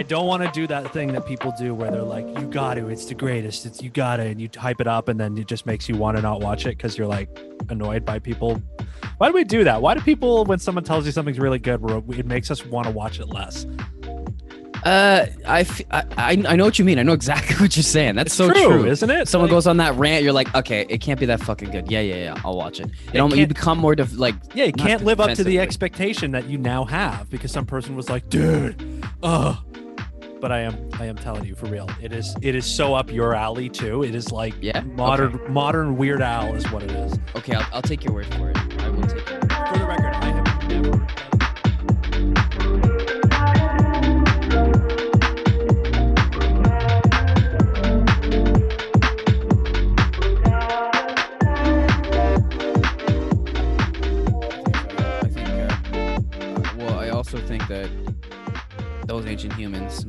I don't want to do that thing that people do where they're like, "You got to, it's the greatest, it's you got to," and you hype it up, and then it just makes you want to not watch it because you're like annoyed by people. Why do we do that? Why do people, when someone tells you something's really good, it makes us want to watch it less? Uh, I, f- I, I know what you mean. I know exactly what you're saying. That's It's so true, true. isn't it? Someone Like- goes on that rant, you're like, okay, it can't be that fucking good. Yeah, yeah, yeah. I'll watch it. You, know, you become more def- like, Yeah, you can't live up to the expectation that you now have because some person was like, "Dude, oh." But I am, I am telling you for real. It is, it is so up your alley too. It is like Yeah? modern, modern Weird Al is what it is. okay, I'll, I'll take your word for it. For the record, I have never.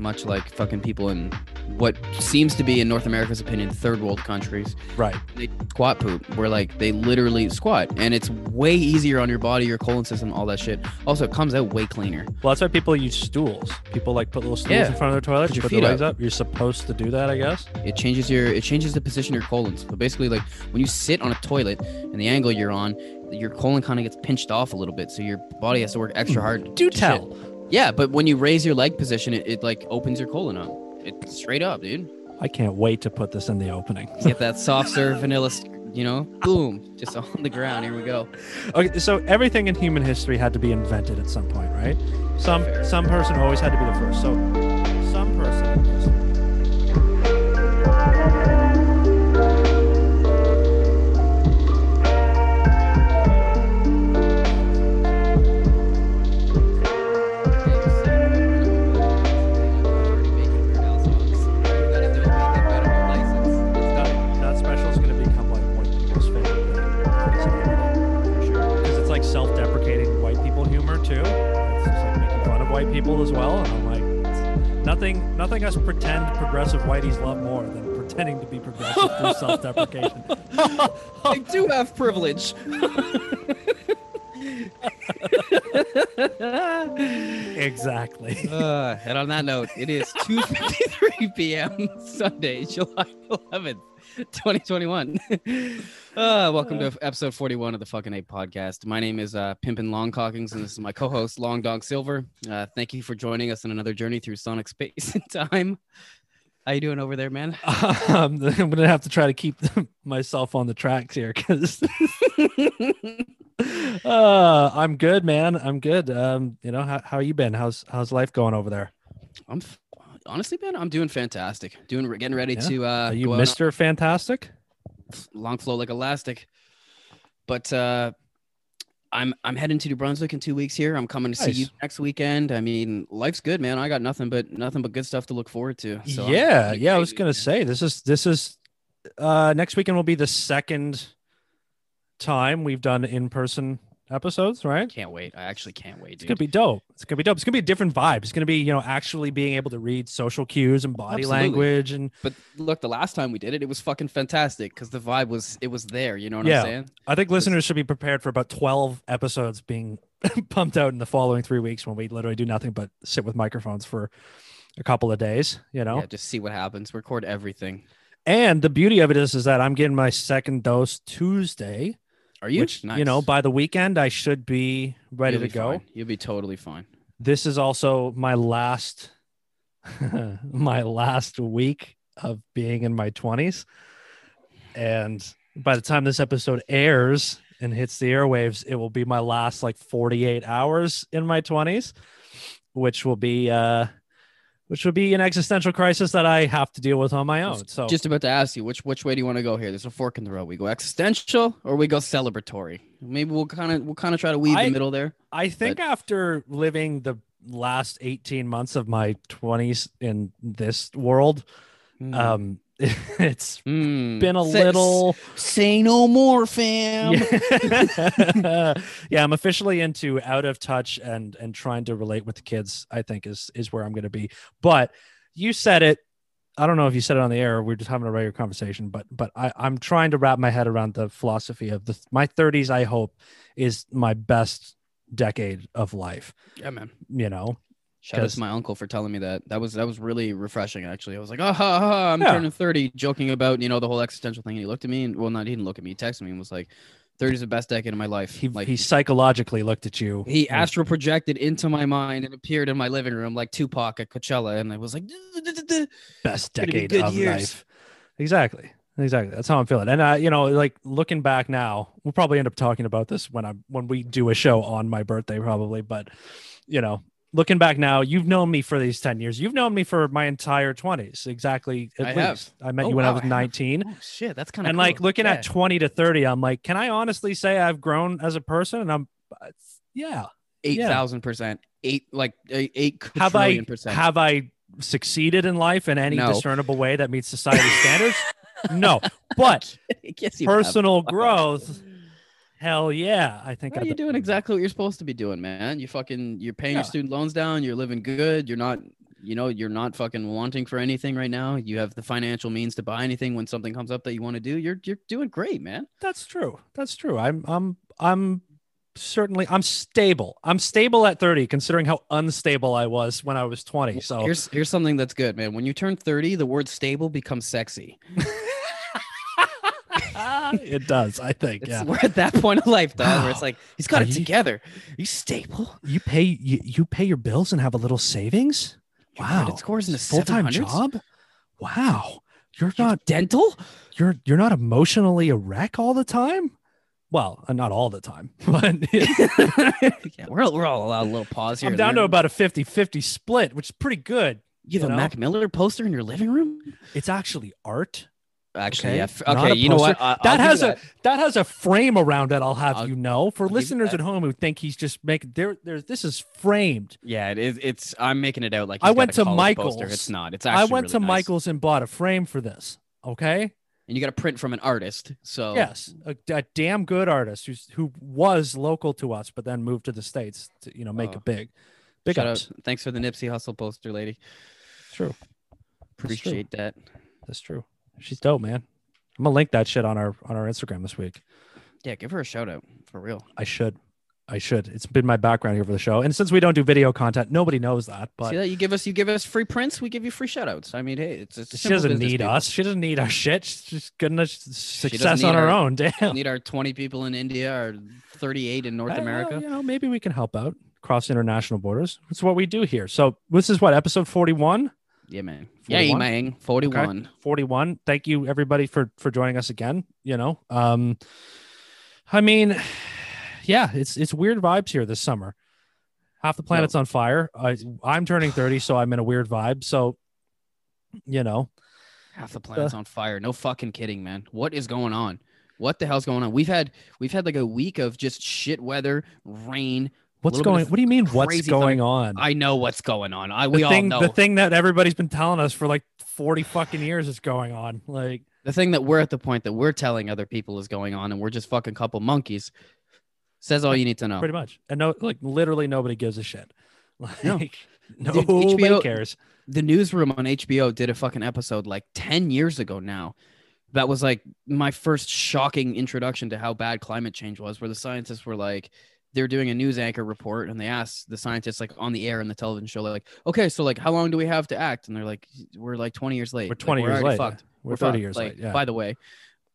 Much like fucking people in what seems to be, in North America's opinion, third world countries, Right. they squat poop where like they literally squat and it's way easier on your body your colon system all that shit also it comes out way cleaner Well, that's why people use stools. People like put little stools Yeah. in front of their toilet. Put You your put their feet legs up. You're supposed to do that, I guess. it changes your it changes the position of your colons but basically like when you sit on a toilet and the angle you're on your colon kind of gets pinched off a little bit so your body has to work extra hard Hmm. Do to tell. shit. Yeah but when you raise your leg position it, it like opens your colon up it's straight up dude I can't wait to put this in the opening. get that soft serve vanilla you know boom just on the ground here we go Okay, so everything in human history had to be invented at some point, right? Some some person always had to be the first. So some person. Nothing, nothing us pretend progressive whiteys love more than pretending to be progressive through self-deprecation. I do have privilege. exactly. uh, and on that note, it is 2:53 p.m. Sunday, July 11th, 2021. Uh, welcome to episode 41 of the fucking A podcast. My name is uh, Pimpin Long Cockings, and this is my co-host Long Dog Silver. Uh, thank you for joining us on another journey through sonic space and time. How you doing over there, man? Um, I'm gonna have to try to keep myself on the tracks here because uh, I'm good, man. I'm good. Um, you know how how you been? How's how's life going over there? I'm f- honestly, man, I'm doing fantastic. Doing getting ready Yeah? to uh, Are you out on- Mister Fantastic? long flow like elastic. But uh I'm I'm heading to New Brunswick in two weeks here. I'm coming to see you next weekend. I mean, life's good, man. I got nothing but nothing but good stuff to look forward to. So yeah, yeah. I was gonna man. say this is this is uh next weekend will be the second time we've done in person episodes, right? Can't wait. I actually can't wait, It's gonna be dope. It's gonna be dope. It's gonna be a different vibe. It's gonna be you know actually being able to read social cues and body Absolutely. language and But look, the last time we did it, it was fucking fantastic because the vibe was it was there. You know what Yeah. I'm saying? I think listeners should be prepared for about 12 episodes being pumped out in the following three weeks when we literally do nothing but sit with microphones for a couple of days, you know? Yeah, just see what happens. Record everything. And the beauty of it is, is that I'm getting my second dose Tuesday, Are you? which, you know, by the weekend, I should be ready You'll to be go. fine. You'll be totally fine. This is also my last, my last week of being in my 20s. And by the time this episode airs and hits the airwaves, it will be my last like 48 hours in my 20s, which will be uh which would be an existential crisis that I have to deal with on my own. So Just about to ask you which which way do you want to go here? There's a fork in the road. We go existential or we go celebratory. Maybe we'll kind of we'll kind of try to weave I- the middle there. I think after living the last 18 months of my 20s in this world, Hmm. um it's Mm. been a Say- little Say no more, fam. yeah. yeah, I'm officially into out of touch and and trying to relate with the kids, I think is is where I'm going to be. But you said it I don't know if you said it on the air or we are just having a regular conversation, but but I, I'm trying to wrap my head around the philosophy of the my 30s. I hope is my best decade of life. Yeah, man. You know, Shout out to my uncle for telling me that. That was that was really refreshing. Actually, I was like, ah, ha, ha, I'm Yeah. turning 30, joking about you know the whole existential thing. And he looked at me and well, not he didn't look at me. He texted me and was like, 30 is the best decade of my life. he like he psychologically looked at you. he astral projected into my mind and appeared in my living room like Tupac at Coachella, and I was like, best decade of life. Exactly. Exactly. That's how I'm feeling. And uh, you know, like looking back now, we'll probably end up talking about this when I'm when we do a show on my birthday, probably. But you know, looking back now, you've known me for these 10 years. You've known me for my entire 20s. Exactly. At I least. have. I met Oh, you when I wow, was I have. 19. oh shit, that's kind of And like looking at 20 to 30, I'm like, can I honestly say I've grown as a person? And I'm uh, yeah. eight thousand percent, eight like eight, Have I percent. have I succeeded in life in any No. discernible way that meets society standards? no. But have. personal growth. Hell yeah. I think Are you been- doing exactly what you're supposed to be doing, man? You fucking you're paying Yeah. your student loans down, you're living good, you're not you know, you're not fucking wanting for anything right now. You have the financial means to buy anything when something comes up that you want to do. You're you're doing great, man. That's true. That's true. I'm I'm I'm certainly I'm stable. I'm stable at 30 considering how unstable I was when I was 20. So Here's here's something that's good, man. When you turn 30, the word stable becomes sexy. it does, I think. It's, Yeah. We're at that point of life, dog, where it's like he's got Are it you- together. You stable? You pay you, you pay your bills and have a little savings? Wow. credit scores in the Full-time job? Wow. You're not dental? you're you're not emotionally a wreck all the time? Well, uh, not all the time, but yeah, we're, we're all allowed a little pause here. I'm down to about a 50-50 split, which is pretty good. You have you a know? Mac Miller poster in your living room? It's actually art. Actually, Okay, yeah. f- Okay, you know what? I- I'll that has a that. that has a frame around it. I'll have I'll- you know. For you listeners at home who think he's just making there, there's this is framed. Yeah, it is. It's. I'm making it out like I went to college poster. Michael's. It's not. It's I went really to nice. Michael's and bought a frame for this. Okay. and you got a print from an artist. So Yes, a, a damn good artist who's who was local to us, but then moved to the states to you know make Oh. it big. Big shout ups. out. Thanks for the Nipsey Hussle poster, lady. True. Appreciate that. That's true. She's dope, man. I'm gonna link that shit on our on our Instagram this week. Yeah, give her a shout out for real. I should. I should. It's been my background here for the show. And since we don't do video content, nobody knows that. But See that you give us, you give us free prints, we give you free shout outs. I mean, hey, it's, it's she doesn't need people. us. She doesn't need our shit. She's just good enough success on her our- own. We Damn. need our 20 people in India or 38 in North Uh, America. You know, maybe we can help out cross international borders. That's what we do here. So this is what episode 41. Yeah, man. Yeah, 41? man. 41. 41. Thank you everybody for for joining us again. You know, um, I mean, yeah, it's it's weird vibes here this summer. Half the planet's on fire. I, I'm turning 30, so I'm in a weird vibe. So, you know, Half the planet's on fire. No fucking kidding, man. What is going on? What the hell's going on? We've had we've had like a week of just shit weather, rain. What's going? What do you mean? What's going on? I know what's going on. I the we thing, all know the thing that everybody's been telling us for like 40 fucking years is going on. Like, the thing that we're at the point that we're telling other people is going on, and we're just fucking couple monkeys. Says all you need to know. pretty much. And no, like literally nobody gives a shit. Like, No. nobody HBO cares. the newsroom on HBO did a fucking episode like 10 years ago now. That was like my first shocking introduction to how bad climate change was, where the scientists were like, they're doing a news anchor report and they asked the scientists like on the air in the television show, like, okay, so like how long do we have to act? And they're like, we're like 20 years late. We're Like, 20 years already late. Fucked. We're, 30 fucked. years Like, late. Yeah. By the way,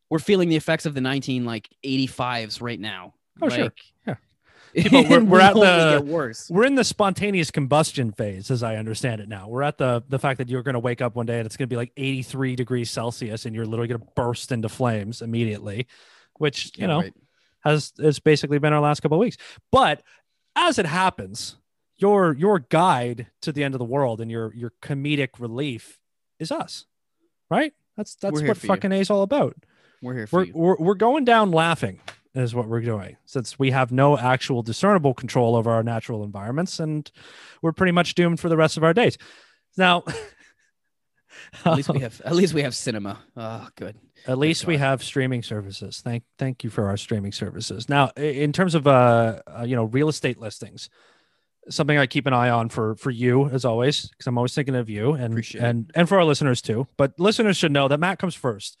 we're feeling the effects of the 19 like 85s right now. Oh, sure. Yeah. People, we're- we're at the-. We're in the spontaneous combustion phase, as I understand it now. We're at the the fact that you're going to wake up one day and it's going to be like 83 degrees Celsius, and you're literally going to burst into flames immediately, which you Yeah, know right. Has has basically been our last couple of weeks. But as it happens, your your guide to the end of the world and your your comedic relief is us, right? That's that's what you. fucking A is all about. we're here for We're, you. we're we're going down laughing is what we're doing since we have no actual discernible control over our natural environments and we're pretty much doomed for the rest of our days. Now, At least we have at least we have cinema. Oh, good. At least we have streaming services. Thank thank you for our streaming services. Now, in terms of uh, uh you know real estate listings, something I keep an eye on for for you as always because I'm always thinking of you and Appreciate it. and and for our listeners too. But listeners should know that Matt comes first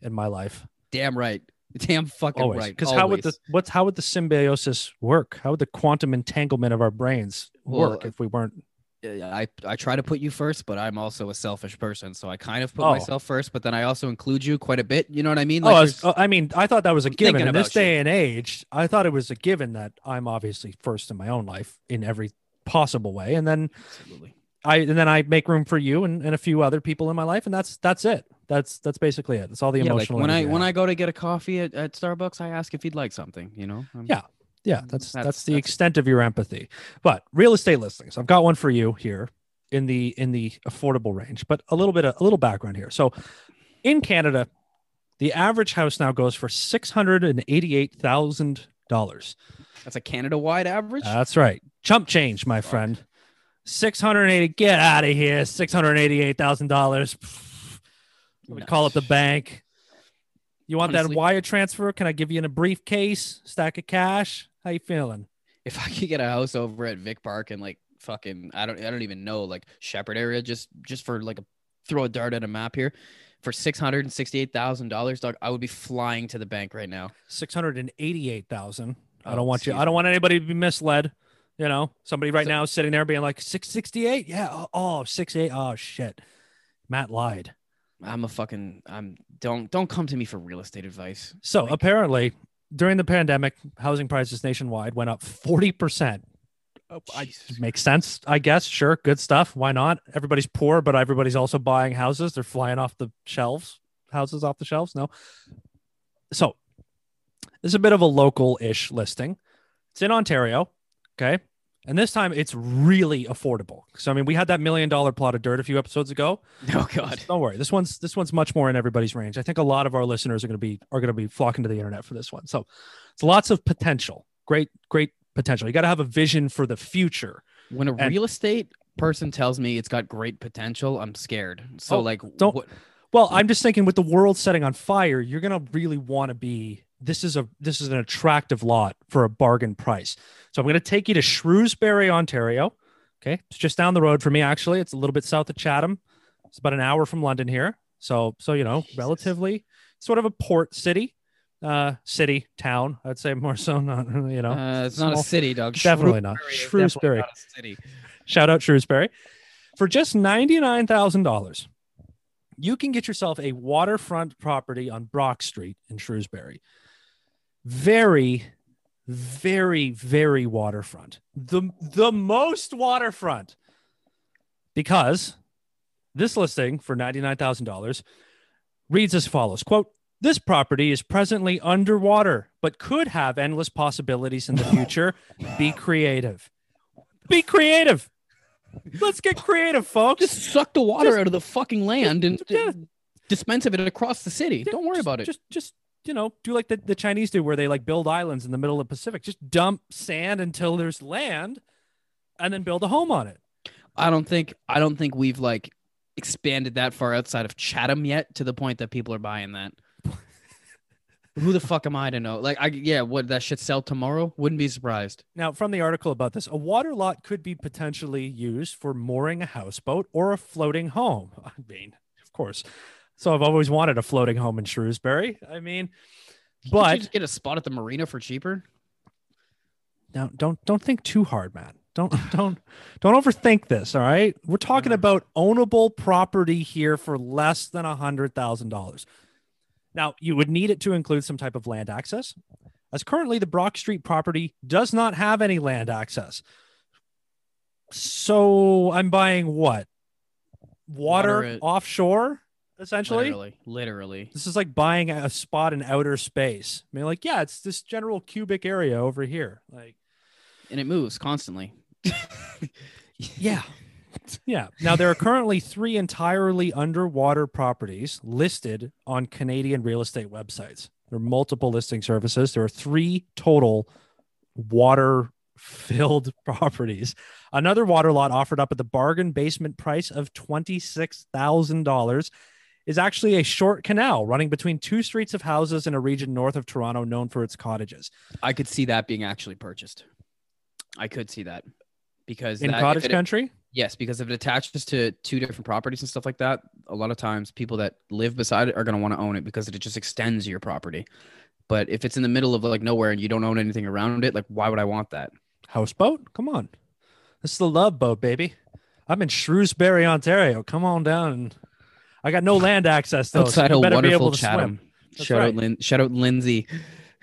in my life Damn right. Damn fucking always. right. Because how would the what's how would the symbiosis work? How would the quantum entanglement of our brains Well, work if we weren't? Yeah, I I try to put you first, but I'm also a selfish person, so I kind of put Oh. myself first, but then I also include you quite a bit. You know what I mean? oh, I, was, oh, I mean, I thought that was a given in this you. day and age. I thought it was a given that I'm obviously first in my own life in every possible way, and then Absolutely. I and then I make room for you and, and a few other people in my life, and that's that's it. That's that's basically it. That's all the emotional. Yeah, like when I energy when. I go to get a coffee at, at Starbucks, I ask if he'd like something. You know? Um, Yeah. Yeah, mm, that's that's, that's- the that's- extent of your empathy. But real estate listings, I've got one for you here in the in the affordable range, but a little bit of, a little background here. So, in Canada, the average house now goes for six hundred and eighty eight thousand dollars. That's a Canada-wide average. That's right, chump change, my friend. Six hundred eighty. Get out of here. Six hundred eighty eight thousand dollars. We call it the bank. You want Honestly- that wire transfer? Can I give you in a briefcase, stack of cash? How you feeling? if I could get a house over at Vic Park and like fucking I don't I don't even know like Sheppard area just just for like a throw a dart at a map here for six hundred and sixty eight thousand dollars, dog, I would be flying to the bank right now. Six hundred and eighty-eight thousand. I Oh, don't want you. I don't want anybody to be misled. You know, somebody right So- now is sitting there being like six sixty-eight. Yeah. Oh, oh, six eight. Oh shit. Matt lied. I'm a fucking I'm don't don't come to me for real estate advice. So Like- apparently, during the pandemic, housing prices nationwide went up forty percent. Oh, I, makes sense, I guess. Sure, good stuff. Why not? Everybody's poor, but everybody's also buying houses. They're flying off the shelves, houses off the shelves. No. So, this is a bit of a local-ish listing. It's in Ontario, okay, and this time it's really affordable. So, I mean, we had that million-dollar plot of dirt a few episodes ago. Oh god. Don't worry, this one's this one's much more in everybody's range. I think a lot of our listeners are going to be are going to be flocking to the internet for this one. So, it's lots of potential. Great, great potential. You got to have a vision for the future. When a And- real estate person tells me it's got great potential, I'm scared. So Oh, like don't- what Well, I'm just thinking with the world setting on fire, you're gonna really want to be. This is a this is an attractive lot for a bargain price. So I'm gonna take you to Shrewsbury, Ontario. Okay, it's just down the road for me. Actually, it's a little bit south of Chatham. It's about an hour from London here. So so you know, Jesus. relatively sort of a port city, uh, city town. I'd say more so. Not you know, uh, it's not a city, dog. definitely not. Shrewsbury definitely not city. Shout out Shrewsbury. For just $99,000, you can get yourself a waterfront property on Brock Street in Shrewsbury. Very, very, very waterfront. The, the most waterfront. Because this listing for $99,000 reads as follows quote, this property is presently underwater, but could have endless possibilities in the future. Be creative. Be creative. Let's get creative, folks. Just suck the water Just- out of the fucking land and yeah. dispense of it across the city. Yeah, Don't worry just- about it. Just, just you know, do like the, the Chinese do, where they like build islands in the middle of the Pacific. Just dump sand until there's land, and then build a home on it. I don't think I don't think we've like expanded that far outside of Chatham yet to the point that people are buying that. Who the fuck am I to know? Like, I yeah, what that shit sell tomorrow? Wouldn't be surprised. Now, from the article about this, a water lot could be potentially used for mooring a houseboat or a floating home. I mean, of course. So I've always wanted a floating home in Shrewsbury. I mean, but just get a spot at the marina for cheaper. now don't don't think too hard, man. Don't don't don't overthink this. All right, we're talking Mm. about ownable property here for less than a hundred thousand dollars. Now you would need it to include some type of land access, as currently the Brock Street property does not have any land access. So I'm buying what water, Water offshore, essentially. Literally, literally. This is like buying a spot in outer space. I mean, like, yeah, it's this general cubic area over here. Like, And it moves constantly. yeah. Yeah. Now, there are currently three entirely underwater properties listed on Canadian real estate websites. There are multiple listing services. There are three total water filled properties. Another water lot offered up at the bargain basement price of $26,000 is actually a short canal running between two streets of houses in a region north of Toronto known for its cottages. I could see that being actually purchased. I could see that because In that- cottage it- country? Yes, because if it attaches to two different properties and stuff like that, a lot of times people that live beside it are going to want to own it because it just extends your property. But if it's in the middle of like nowhere and you don't own anything around it, like why would I want that? Houseboat? Come on. This is the love boat, baby. I'm in Shrewsbury, Ontario. Come on down. And I got no land access though. so Outside of better be wonderful able to Chatham. swim. That's Shout right. out, Lin- shout out, Lindsay.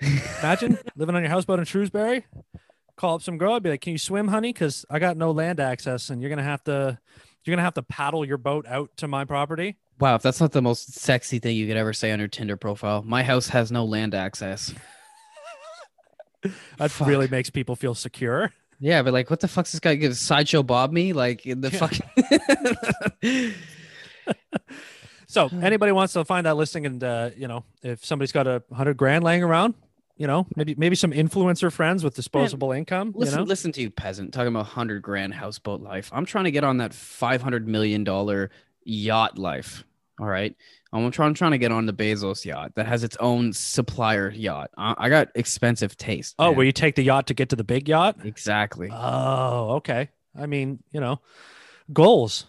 Imagine living on your houseboat in Shrewsbury. Call up some girl. I'd be like, "Can you swim, honey? Because I got no land access, and you're gonna have to, you're gonna have to paddle your boat out to my property." Wow, if that's not the most sexy thing you could ever say on your Tinder profile, my house has no land access. That Fuck. really makes people feel secure. Yeah, but like, what the fuck's this guy give sideshow Bob me? Like in the Yeah. fucking. So anybody wants to find that listing, and uh, you know, if somebody's got a hundred grand laying around, you know, maybe maybe some influencer friends with disposable income. Listen, you know, listen to you, peasant, talking about hundred grand houseboat life. I'm trying to get on that five hundred million dollar yacht life. All right, I'm trying, I'm trying to get on the Bezos yacht that has its own supplier yacht. I, I got expensive taste. oh, man. where you take the yacht to get to the big yacht? exactly. Oh, okay. I mean, you know, goals.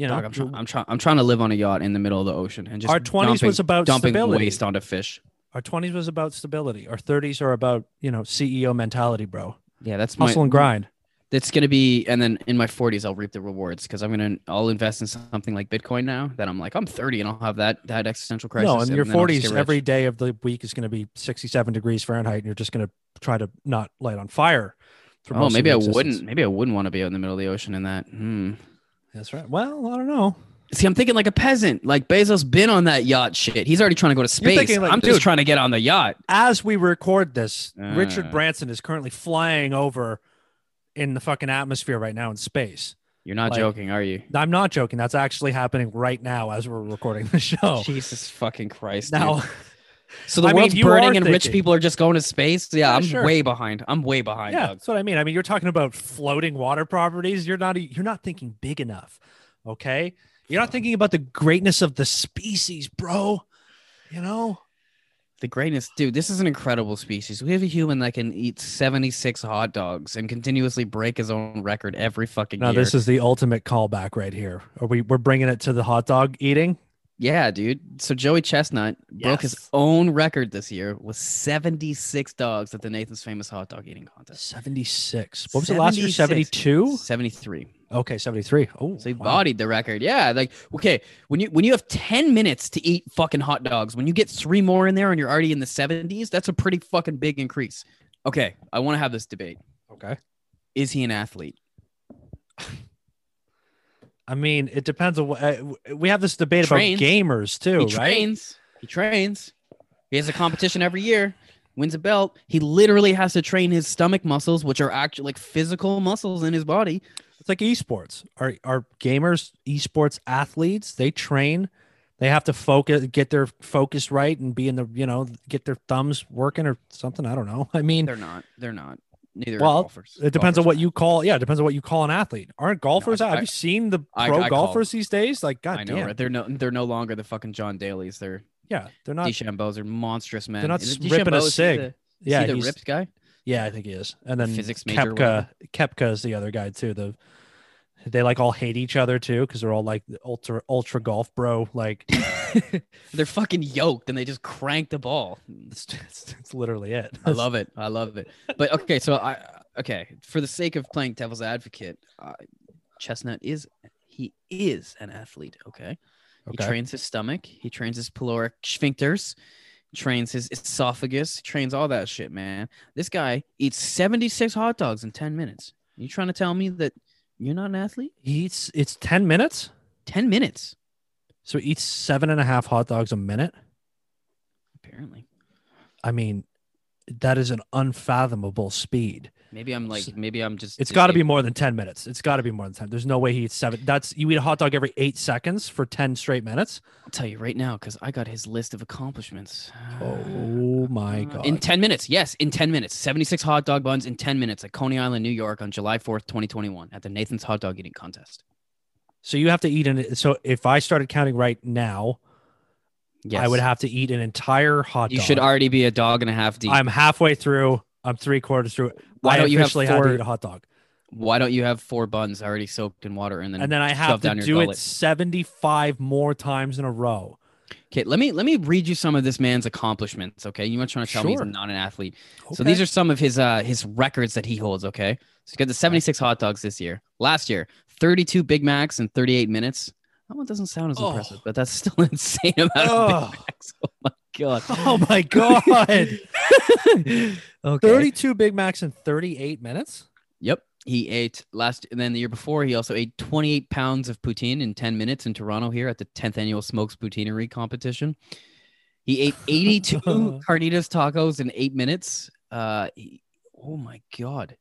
You know, Dog, I'm, trying, I'm trying. I'm trying to live on a yacht in the middle of the ocean and just our twenties dumping, was about dumping stability. waste onto fish. Our twenties was about stability. Our thirties are about you know CEO mentality, bro. Yeah, that's my. And grind. That's gonna be, and then in my 40s, I'll reap the rewards because I'm gonna, I'll invest in something like Bitcoin now. That I'm like, I'm 30 and I'll have that that existential crisis. no, in your then forties, every day of the week is going to be sixty-seven degrees Fahrenheit, and you're just going to try to not light on fire. Oh, maybe I existence. wouldn't. Maybe I wouldn't want to be out in the middle of the ocean in that. Hmm. That's right. Well, I don't know. See, I'm thinking like a peasant. Like Bezos been on that yacht shit. He's already trying to go to space. thinking like, I'm dude- just trying to get on the yacht. As we record this, Richard Ah. Branson is currently flying over in the fucking atmosphere right now in space. You're not Like- joking, are you? I'm not joking. That's actually happening right now as we're recording the show. Jesus fucking Christ. Now, So the I world's are burning and rich people are just going to space. Yeah, Yeah, I'm sure. way behind. I'm way behind. yeah, Doug. that's what I mean. I mean, you're talking about floating water properties. You're not you're not thinking big enough. Okay, you're not thinking about the greatness of the species, bro. You know, The greatness, dude. This is an incredible species. We have a human that can eat 76 hot dogs and continuously break his own record every fucking now year. this is the ultimate callback right here. Are we we're bringing it to the hot dog eating? Yeah, dude. So Joey Chestnut broke his own record this year with 76 dogs at the Nathan's Famous Hot Dog Eating Contest. Seventy six. What was it last year? Seventy two. 73. Okay, seventy three. Oh, So he wow. bodied the record. Yeah, like okay, when you when you have 10 minutes to eat fucking hot dogs, when you get three more in there and you're already in the 70s, that's a pretty fucking big increase. Okay, I want to have this debate. Okay. Is he an athlete? I mean, it depends on what uh, we have this debate Trains. about gamers too, he right? trains. He trains. He has a competition every year. Wins a belt. He literally has to train his stomach muscles, which are actually like physical muscles in his body. It's like esports. Are are gamers esports athletes? They train. They have to focus, get their focus right, and be in the you know get their thumbs working or something. I don't know. I mean, They're not. They're not. Neither Well, golfers. it depends on what you call. Yeah, it depends on what you call an athlete. Aren't golfers? I- have I- you seen the I- pro I golfers these days? Like, god I know, damn. right? They're no. They're no longer the fucking John Daly's. They're Yeah, they're not. DeChambeau's are monstrous men. They're not Is ripping a DeChambeau? Is he cig. the- yeah, he the ripped guy. Yeah, I think he is. And then physics major Koepka, Koepka is the other guy too. The they like all hate each other too because they're all like ultra ultra golf bro. Like They're fucking yoked and they just crank the ball. it's literally it. I love it. I love it. But okay, so I okay for the sake of playing devil's advocate, uh, Chestnut is he is an athlete. Okay, he trains his stomach. He trains his pyloric sphincters. Trains his esophagus. Trains all that shit, man. This guy eats seventy six hot dogs in ten minutes. You trying to tell me that you're not an athlete? He eats it's ten minutes, Ten minutes, so he eats seven and a half hot dogs a minute. apparently. I mean, that is an unfathomable speed. Maybe I'm like, maybe I'm just. It's got to be more than ten minutes. It's got to be more than ten. There's no way he eats seven. That's you eat a hot dog every eight seconds for ten straight minutes. I'll tell you right now because I got his list of accomplishments. Oh my Uh, god! In 10 minutes. Yes, in 10 minutes. 76 hot dog buns in 10 minutes at Coney Island, New York on July 4th, 2021 at the Nathan's Hot Dog Eating Contest. so you have to eat an. So if I started counting right now, Yes. I would have to eat an entire hot dog. You dog. should already be a dog and a half deep. I'm halfway through. I'm three quarters through. Why don't you have had to four- eat a hot dog, Why don't you have four buns already soaked in water and then, and then I have to do it 75 more times in a row. Okay, let me let me read you some of this man's accomplishments. Okay, you weren't trying to tell me he's Sure. not an athlete. So these are some of his uh his records that he holds. Okay, so he got the 76 hot dogs this year. Last year, 32 Big Macs in 38 minutes. That one doesn't sound as Oh. impressive, but that's still insane amount of Oh. Big Macs. Oh my god. Oh my god! okay. 32 Big Macs in 38 minutes. Yep. He ate last, and then the year before, he also ate 28 pounds of poutine in 10 minutes in Toronto here at the 10th annual Smoke's Poutinerie competition. He ate 82 carnitas tacos in eight minutes. Uh, he- oh my god.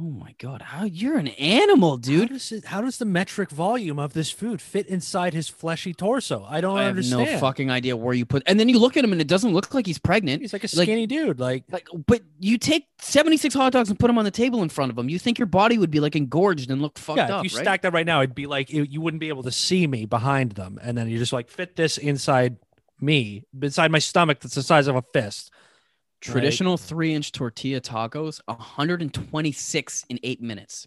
Oh my god. How you're an animal, Dude, how does, it, how does the metric volume of this food fit inside his fleshy torso? I don't understand. I have understand. no fucking idea where you put. And then you look at him, and it doesn't look like he's pregnant. He's like a like- skinny dude. Like, Like, but you take 76 hot dogs and put them on the table in front of him. You think your body would be like engorged and look fucked yeah, up, if you right? stack that right now, it'd be like it- you wouldn't be able to see me behind them, and then you just like fit this inside me, inside my stomach that's the size of a fist. Traditional three inch tortilla tacos, 126 in eight minutes.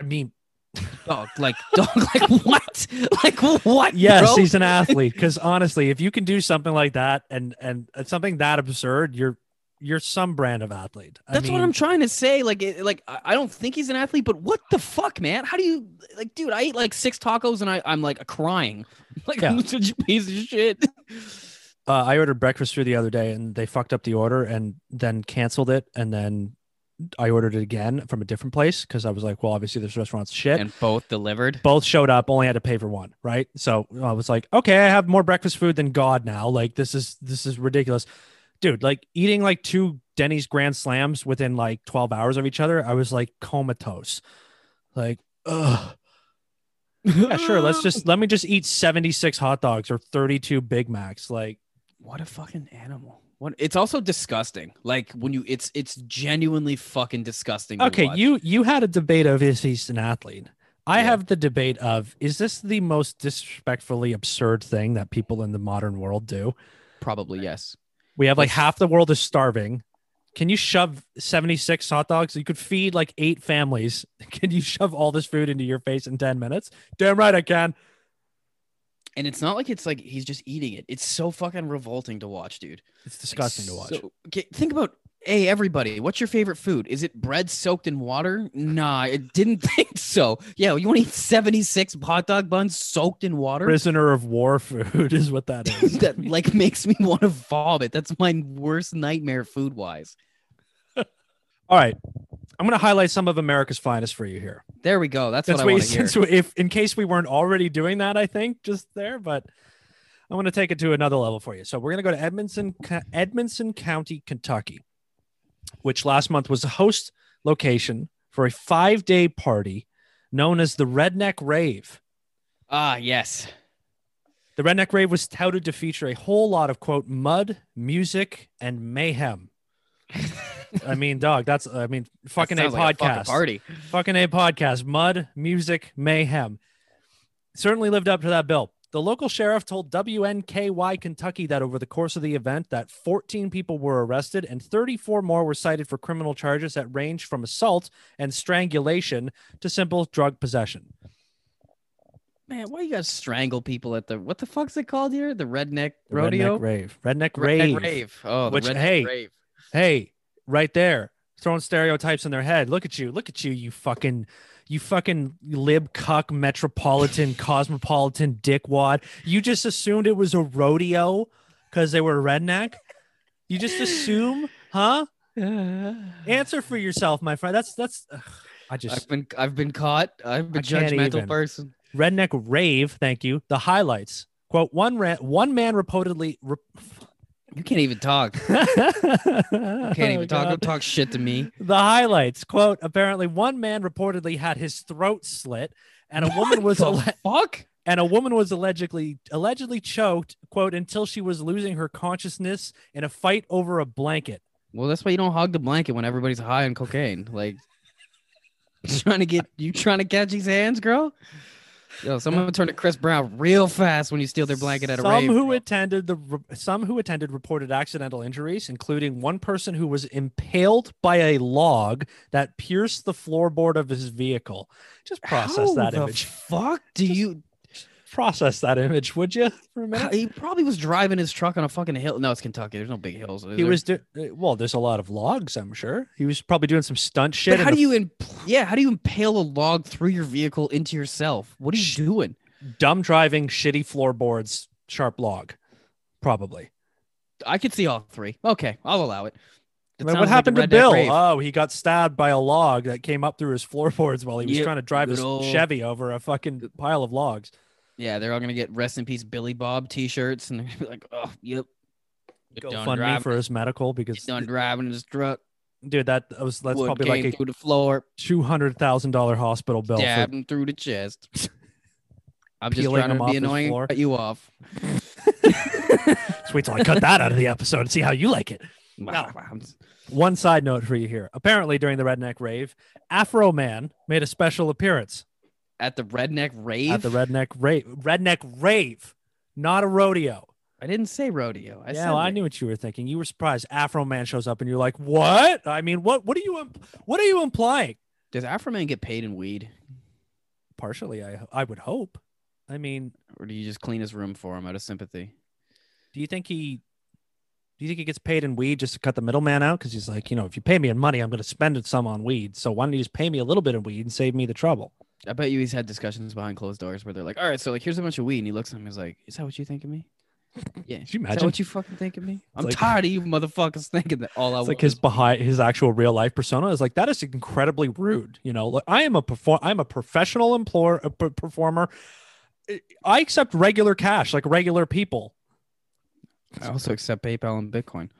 I mean, Dog, like, dog, like what? Like what? yes, bro? he's an athlete. Because honestly, if you can do something like that and and uh, something that absurd, you're you're some brand of athlete. I That's what I'm trying to say. Like, it, like I I don't think he's an athlete, but what the fuck, man? How do you like, dude? I ate like six tacos and I, I'm like crying. Like, Yeah. I'm such a piece of shit. Uh, I ordered breakfast food the other day and they fucked up the order and then canceled it. And then I ordered it again from a different place because I was like, well, obviously this restaurant's shit. And both delivered. Both showed up, only had to pay for one, right? So I was like, okay, I have more breakfast food than God now. Like this is this is ridiculous. Dude, like eating like two Denny's Grand Slams within like 12 hours of each other, I was like comatose. Like, ugh. Yeah, sure. Let's just let me just eat 76 hot dogs or 32 Big Macs. Like, What a fucking animal. What? It's also disgusting. Like when you, it's it's genuinely fucking disgusting. okay, watch. you you had a debate of is he an athlete? I Yeah. have the debate of is this the most disrespectfully absurd thing that people in the modern world do? probably yes. We have like half the world is starving. Can you shove 76 hot dogs? You could feed like eight families. Can you shove all this food into your face in 10 minutes? Damn right I can. And it's not like it's like he's just eating it. It's so fucking revolting to watch, dude. It's disgusting to watch. So, okay, think about hey everybody, what's your favorite food? Is it bread soaked in water? Nah, I didn't think so. Yeah, you want to eat 76 hot dog buns soaked in water? Prisoner of war food is what that is. that like makes me want to vomit. That's my worst nightmare food wise. all right. I'm going to highlight some of America's finest for you here. There we go. That's since what I want to hear. we, if in case we weren't already doing that, I think just there, but I'm going to take it to another level for you. So we're going to go to Edmonson, Edmonson County, Kentucky, which last month was the host location for a five day party known as the Redneck Rave. Ah, yes. The Redneck Rave was touted to feature a whole lot of quote mud, music, and mayhem. I mean, dog, that's I mean, fucking a sounds like podcast. fucking party. Fucking a podcast. Mud, music, mayhem. Certainly lived up to that bill. The local sheriff told WNKY Kentucky that over the course of the event that 14 people were arrested and 34 more were cited for criminal charges that range from assault and strangulation to simple drug possession. Man, why you guys strangle people at the what the fuck's it called here? The redneck rodeo? Redneck rave. Redneck, Redneck rave. rave. Oh, Which, hey, rave. Hey, right there. Throwing stereotypes in their head. Look at you. Look at you, you fucking you fucking lib cuck metropolitan cosmopolitan dickwad. You just assumed it was a rodeo because they were redneck. You just assume, huh? Answer for yourself, my friend. That's that's ugh, I just I've been I've been caught. I've been judgmental person. redneck rave, thank you. The highlights. Quote one ran, one man reportedly re- You can't even talk. can't Can't even oh, talk. Don't talk shit to me. The highlights quote: Apparently, one man reportedly had his throat slit, and a woman was alle- fuck. and a woman was allegedly allegedly choked quote until she was losing her consciousness in a fight over a blanket Well, that's why you don't hog the blanket when everybody's high on cocaine. Like, trying to get you trying to catch these hands, girl. Yo, someone turn to Chris Brown real fast when you steal their blanket at a some rave. who attended the re- some who attended reported accidental injuries including one person who was impaled by a log that pierced the floorboard of his vehicle just process How that the image Fuck, do you? Process that image would you for a minute He probably was driving his truck on a fucking hill. No, it's Kentucky. There's no big hills. he there? was do- uh, well there's a lot of logs i'm sure he was probably doing some stunt shit But how do you? Imp- yeah, how do you impale a log through your vehicle into yourself? What are you doing? dumb driving shitty floorboards sharp log probably I could see all three. Okay, I'll allow it. It sounds what like happened to Bill? Oh, he got stabbed by a log that came up through his floorboards while he was Yep, trying to drive his old- Chevy over a fucking pile of logs. Yeah, they're all gonna get rest in peace Billy Bob T-shirts, and they're gonna be like, "Oh, yep." Go fund me for his medical because he's done driving his truck. dude, that was that's Wood probably like a through the floor, two hundred thousand dollar hospital bill. For, him through the chest. I'm just trying to be annoying and cut you off. Wait till I cut that out of the episode and see how you like it. One side note for you here. Apparently, during the Redneck Rave, Afroman made a special appearance At the redneck rave. at the Redneck Rave. Redneck Rave, not a rodeo. I didn't say rodeo. I yeah, said well, I knew what you were thinking. You were surprised. Afroman shows up, and you're like, "What? I mean, what? What are you? imp- What are you implying?" Does Afroman get paid in weed, Partially, I I would hope. I mean, or do you just clean his room for him out of sympathy? do you think he? Do you think he gets paid in weed just to cut the middleman out? Because he's like, you know, if you pay me in money, I'm going to spend it some on weed. So why don't you just pay me a little bit in weed and save me the trouble? I bet you he's had discussions behind closed doors where they're like, "All right, so like here's a bunch of weed," and he looks at him, he's like, "Is that what you think of me?" Yeah. Could you Is that what you fucking think of me? I'm like- tired of you motherfuckers thinking that all I It's like his behind his actual real life persona is like that is incredibly rude. You know, like I am a perform I'm a professional employer uh, a p- performer. I accept regular cash like regular people. I also accept PayPal and Bitcoin.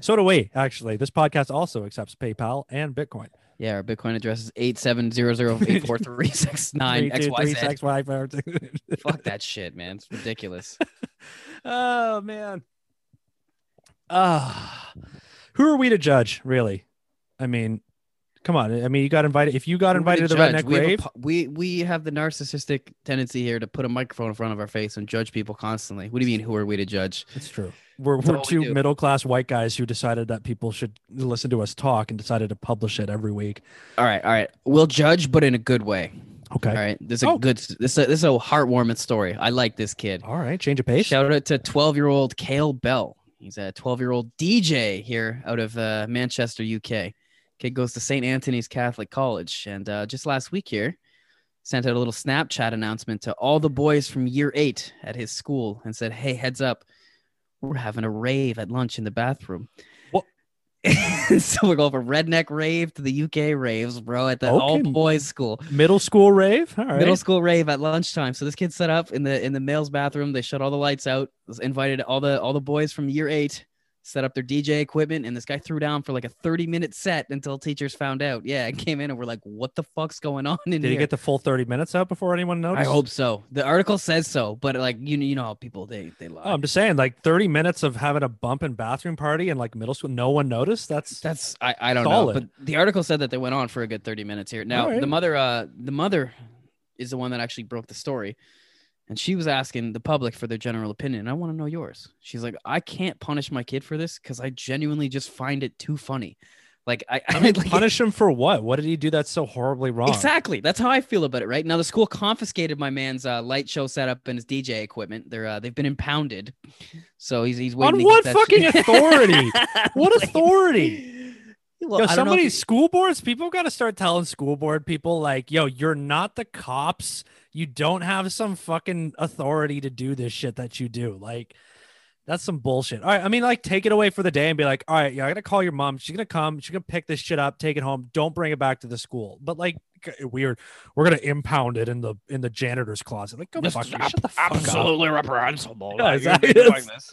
So do we actually. This podcast also accepts PayPal and Bitcoin. Yeah, our Bitcoin address is eight seven zero zero eight four three six nine Three, two, three, XYZ. six, five, four, two. Fuck that shit, man. It's ridiculous. oh man. Ah, who are we to judge? Really? I mean, come on. I mean, you got invited. If you got invited to the. Redneck we a po- we we have the narcissistic tendency here to put a microphone in front of our face and judge people constantly. What do you mean? Who are we to judge? It's true. We're, we're all we two middle class white guys who decided that people should listen to us talk and decided to publish it every week. All right, all right. We'll judge, but in a good way. Okay. All right. This is a Oh. good. This is a, this is a heartwarming story. I like this kid. All right. Change of pace. Shout out to 12 year old Kale Bell. He's a 12 year old DJ here out of uh, Manchester, UK. Kid goes to St. Anthony's Catholic College. And uh, just last week here, sent out a little Snapchat announcement to all the boys from year eight at his school and said, Hey, heads up, we're having a rave at lunch in the bathroom. What? so we're going from redneck rave to the UK raves, bro, at the all boys school Middle school rave. All right. middle school rave at lunchtime. So this kid set up in the in the male's bathroom. They shut all the lights out. Invited all the all the boys from year eight. Set up their DJ equipment, and this guy threw down for like a thirty minute set until teachers found out. Yeah, and came in and we're like, "What the fuck's going on in Did here?" he get the full 30 minutes out before anyone noticed? I hope so. The article says so, but like you know, you know how people they they lie. Oh, I'm just saying, like 30 minutes of having a bump and bathroom party in like middle school, no one noticed. That's That's I, I don't Solid. know, but the article said that they went on for a good 30 minutes here. Now Alright. the mother uh the mother is the one that actually broke the story. And she was asking the public for their general opinion. I want to know yours. She's like, I can't punish my kid for this because I genuinely just find it too funny. Like I, I mean, like, punish him for what? What did he do that's so horribly wrong? Exactly. That's how I feel about it. Right now, the school confiscated my man's uh, light show setup and his DJ equipment. They're uh, they've been impounded, so he's he's waiting On what fucking shit- authority? What authority? Well, yo, I don't know somebody, school boards, people got to start telling school board people, like, yo, you're not the cops. You don't have some fucking authority to do this shit that you do. Like, that's some bullshit. All right. I mean, like, take it away for the day and be like, all right, yeah, I got to call your mom. She's going to come. She's going to pick this shit up, take it home. Don't bring it back to the school. But, like, g- weird. We're going to impound it in the in the janitor's closet. Like, go This fuck is you. ab- Shut the fuck up. absolutely reprehensible. Yeah, Like, exactly. this.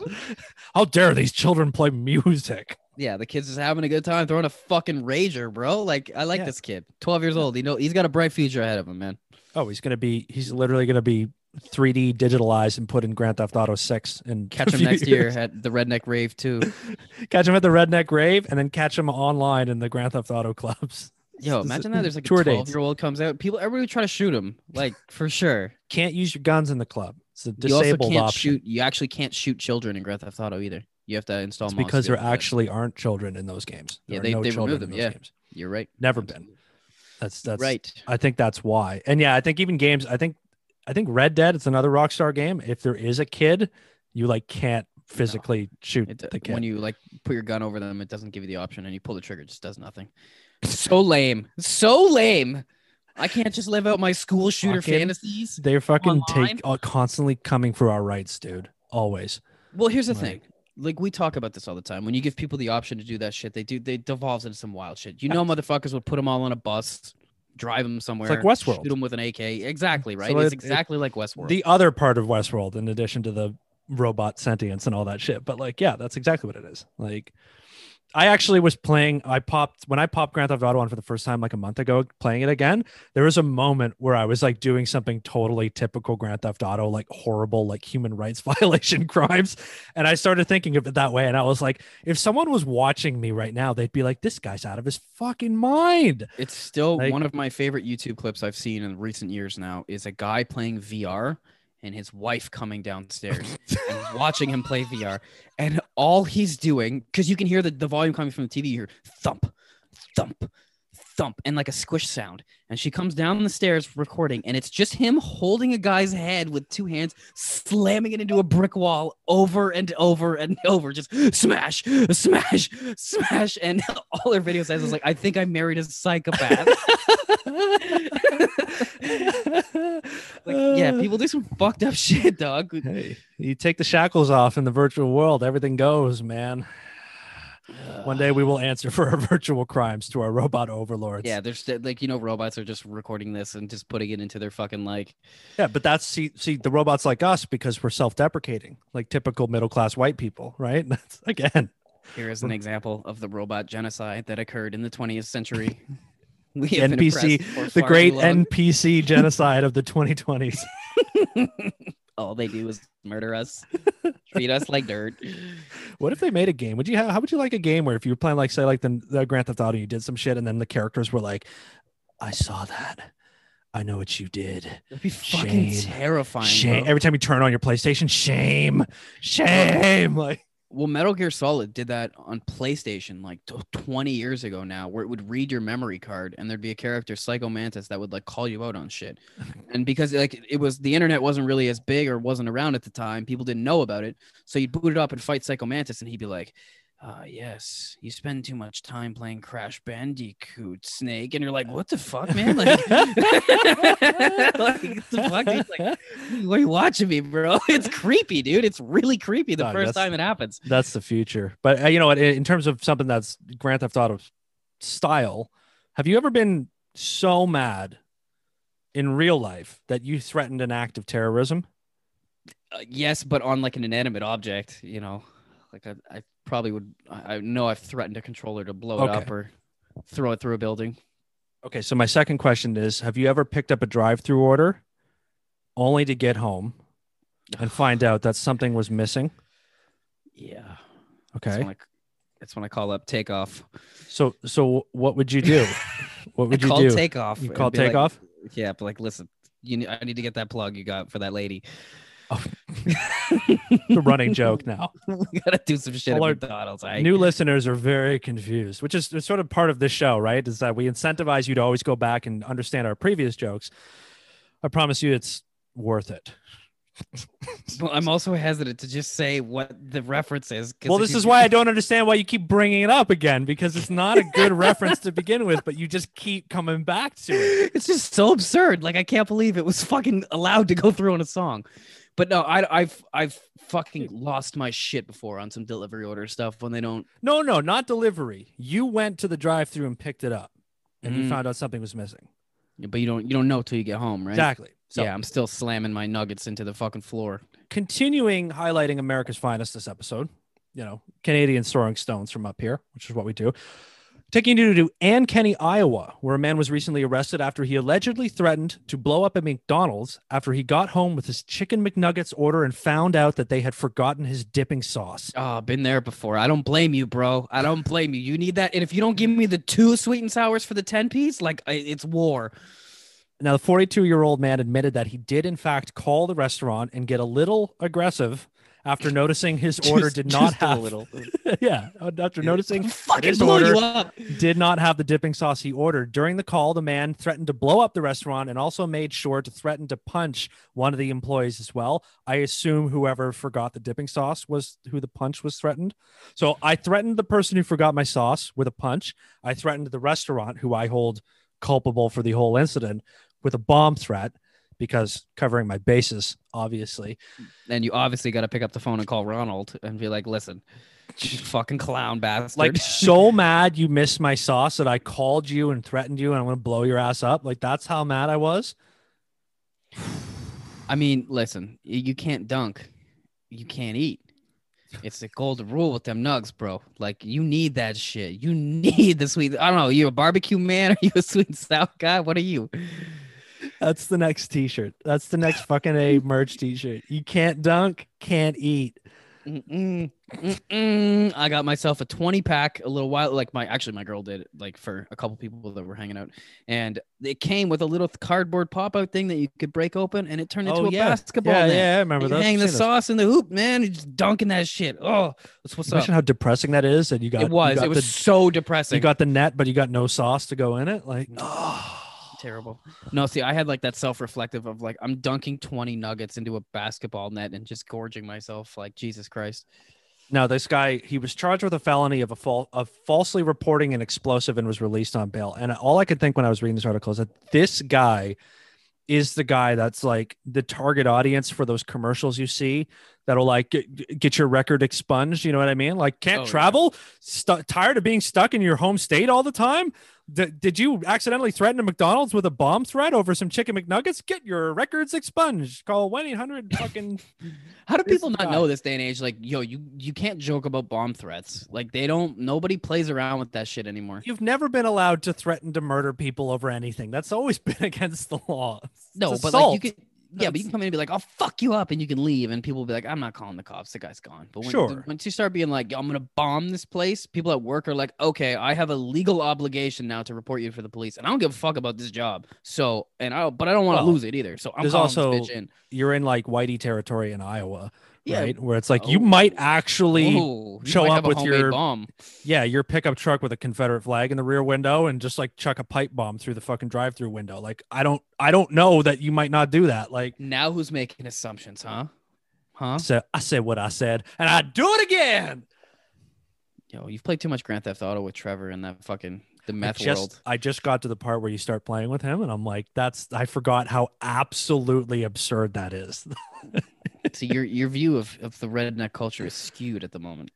How dare these children play music? Yeah, the kid's just having a good time throwing a fucking rager, bro. Like I like Yeah. this kid. 12 years old. You know, he's got a bright future ahead of him, man. Oh, he's gonna be. He's literally gonna be 3D digitalized and put in Grand Theft Auto 6 and Catch him next year at the Redneck Rave too. catch him at the Redneck Rave, and then catch him online in the Grand Theft Auto clubs. Yo, imagine that. There's like tour a dates. 12 year old comes out. People, everybody try to shoot him, like for sure. Can't use your guns in the club. It's a disabled You also can't option. shoot. You actually can't shoot children in Grand Theft Auto either. You have to install. It's because be there able to do that. actually aren't children in those games. Yeah, There are they- no they children removed in them, those yeah. games. You're right. Never been. That's that's right. I think that's why. And yeah, I think even games. I think I think Red Dead. It's another Rockstar game. If there is a kid, you like can't physically shoot It, the kid. when you like put your gun over them, it doesn't give you the option, and you pull the trigger, it just does nothing. so lame. So lame. I can't just live out my school shooter Fucking- fantasies. They're fucking online. take uh, constantly coming for our rights, dude. Always. Well, here's the Like- thing. Like we talk about this all the time. When you give people the option to do that shit, they do. They devolves into some wild shit. You know, motherfuckers would put them all on a bus, drive them somewhere, like Westworld. shoot them with an AK. Exactly right. So it's it- it- exactly like Westworld. The other part of Westworld, in addition to the robot sentience and all that shit. But like, yeah, that's exactly what it is. Like, I actually was playing. I popped when I popped Grand Theft Auto on for the first time like a month ago, playing it again. There was a moment where I was like doing something totally typical Grand Theft Auto, like horrible, like human rights violation crimes, and I started thinking of it that way. And I was like, if someone was watching me right now, they'd be like, "This guy's out of his fucking mind." It's still Like- one of my favorite YouTube clips I've seen in recent years now is a guy playing VR and his wife coming downstairs and watching him play VR. And all he's doing, because you can hear the, the volume coming from the TV, hear thump, thump, thump, and like a squish sound. And she comes down the stairs recording, and it's just him holding a guy's head with two hands, slamming it into a brick wall over and over and over, just smash, smash, smash. And all her video says is like, I think I married a psychopath. like, yeah, people do some fucked up shit, dog. Hey, you take the shackles off in the virtual world, everything goes, man. One day we will answer for our virtual crimes to our robot overlords. Yeah, there's st- like you know robots are just recording this and just putting it into their fucking like yeah, but that's see, see the robots like us because we're self-deprecating, like typical middle-class white people, right? That's again, here is an example of the robot genocide that occurred in the 20th century. We have NPC, the great. NPC genocide of the 2020s. All they do is murder us, treat us like dirt. What if they made a game? Would you have? How would you like a game where if you were playing like say like the, the Grand Theft Auto, you did some shit, and then the characters were like, "I saw that, I know what you did." That'd be fucking Shame. terrifying. Shame. bro. Every time you turn on your PlayStation, shame, shame. Like, Well, Metal Gear Solid did that on PlayStation like t- 20 years ago now, where it would read your memory card and there'd be a character, Psycho Mantis, that would like call you out on shit. And because like it was the internet wasn't really as big or wasn't around at the time, people didn't know about it. So you'd boot it up and fight Psycho Mantis, and he'd be like, uh, yes, you spend too much time playing Crash Bandicoot, Snake. And you're like, what the fuck, man? Like, like what the fuck? Like, what are you watching me, bro? It's creepy, dude. It's really creepy the Dog, first time it happens. that's the future. But uh, you know what? In in terms of something that's Grand Theft Auto style, have you ever been so mad in real life that you threatened an act of terrorism? Uh, yes, but on like an inanimate object, you know, like I, I probably would. I, I know I've threatened a controller to blow it Okay. up or throw it through a building. Okay, so my second question is: Have you ever picked up a drive-through order only to get home and find out that something was missing? Yeah. Okay. That's when I, that's when I call up takeoff. So so what would you do? What would I you call do? takeoff. You and call be like, takeoff? yeah, but like, listen, you. ne- I need to get that plug you got for that lady. Oh. the running joke now. we gotta do some shit at All McDonald's. I, New listeners are very confused, which is sort of part of this show, right? Is that we incentivize you to always go back and understand our previous jokes. I promise you it's worth it. Well, I'm also hesitant to just say what the reference is. Well, this is why I don't understand why you keep bringing it up again because it's not a good reference to begin with, but you just keep coming back to it. it's just so absurd. Like I can't believe it was fucking allowed to go through on a song. But no, I, I've I've fucking lost my shit before on some delivery order stuff when they don't. No, no, not delivery. You went to the drive-through and picked it up, and you Mhm. found out something was missing. But you don't you don't know till you get home, right? Exactly. So yeah, I'm still slamming my nuggets into the fucking floor. continuing highlighting America's finest this episode, you know, Canadian throwing stones from up here, which is what we do. Taking you to Ankeny, Iowa, where a man was recently arrested after he allegedly threatened to blow up a McDonald's after he got home with his chicken McNuggets order and found out that they had forgotten his dipping sauce. Oh, been there before. I don't blame you, bro. I don't blame you. You need that. And if you don't give me the two sweet and sours for the 10 piece, like it's war. Now, the 42 year old man admitted that he did, in fact, call the restaurant and get a little aggressive after noticing his order Just- did not just a have. little. yeah, after noticing fucking his order did not have the dipping sauce he ordered. During the call, the man threatened to blow up the restaurant and also made sure to threaten to punch one of the employees as well. I assume whoever forgot the dipping sauce was who the punch was threatened. So I threatened the person who forgot my sauce with a punch. I threatened the restaurant who I hold culpable for the whole incident with a bomb threat because covering my bases, obviously. And you obviously got to pick up the phone and call Ronald and be like, listen, you fucking clown bastard. Like so mad you missed my sauce that I called you and threatened you and I'm gonna blow your ass up. Like that's how mad I was. I mean, listen, you can't dunk, you can't eat. It's the golden rule with them nugs, bro. Like you need that shit. You need the sweet. I don't know. You a barbecue man? Are you a sweet and sour guy? What are you? That's the next t-shirt. That's the next fucking A merch t-shirt. You can't dunk, can't eat. Mm-mm, mm-mm. I got myself a 20 pack a little while like my actually my girl did like for a couple people that were hanging out and it came with a little cardboard pop out thing that you could break open and it turned into Oh, a yeah. basketball Yeah, net. yeah, I remember that. hang the those. sauce in the hoop man and just dunking that shit oh that's what's up Imagine how depressing that is. And you got it was got it was the, so depressing you got the net, but you got no sauce to go in it. Like oh. Terrible no see i had like that self-reflective of like i'm dunking 20 nuggets into a basketball net and just gorging myself like jesus christ No, this guy he was charged with a felony of a fal- of falsely reporting an explosive and was released on bail. And all I could think when I was reading this article is that this guy is the guy that's like the target audience for those commercials you see that'll like get, get your record expunged. You know what I mean? Like can't Oh, yeah. travel, stu- tired of being stuck in your home state all the time. D- did you accidentally threaten a McDonald's with a bomb threat over some chicken McNuggets? Get your records expunged. Call one eight hundred fucking. How do people not guy. know this day and age? Like, yo, you you can't joke about bomb threats. Like, they don't. Nobody plays around with that shit anymore. You've never been allowed to threaten to murder people over anything. That's always been against the law. It's No, but like you could. Yeah, but you can come in and be like, "I'll fuck you up," and you can leave, and people will be like, "I'm not calling the cops. The guy's gone." But when, Sure. once you start being like, "I'm gonna bomb this place," people at work are like, "Okay, I have a legal obligation now to report you for the police, and I don't give a fuck about this job." So, and I, but I don't want to Well, lose it either. So I'm there's calling also- this bitch in. You're in like whitey territory in Iowa, Yeah. right? Where it's like you Oh. might actually, Ooh, you show might up with your- bomb. yeah, your pickup truck with a Confederate flag in the rear window and just like chuck a pipe bomb through the fucking drive-through window. Like I don't, I don't know that you might not do that. Like Now who's making assumptions, huh? Huh? so I said what I said, and I do it again. Yo, you've played too much Grand Theft Auto with Trevor in that fucking the I meth just, world. I just got to the part where you start playing with him, and I'm like, that's I forgot how absolutely absurd that is. so your your view of, of the redneck culture is skewed at the moment.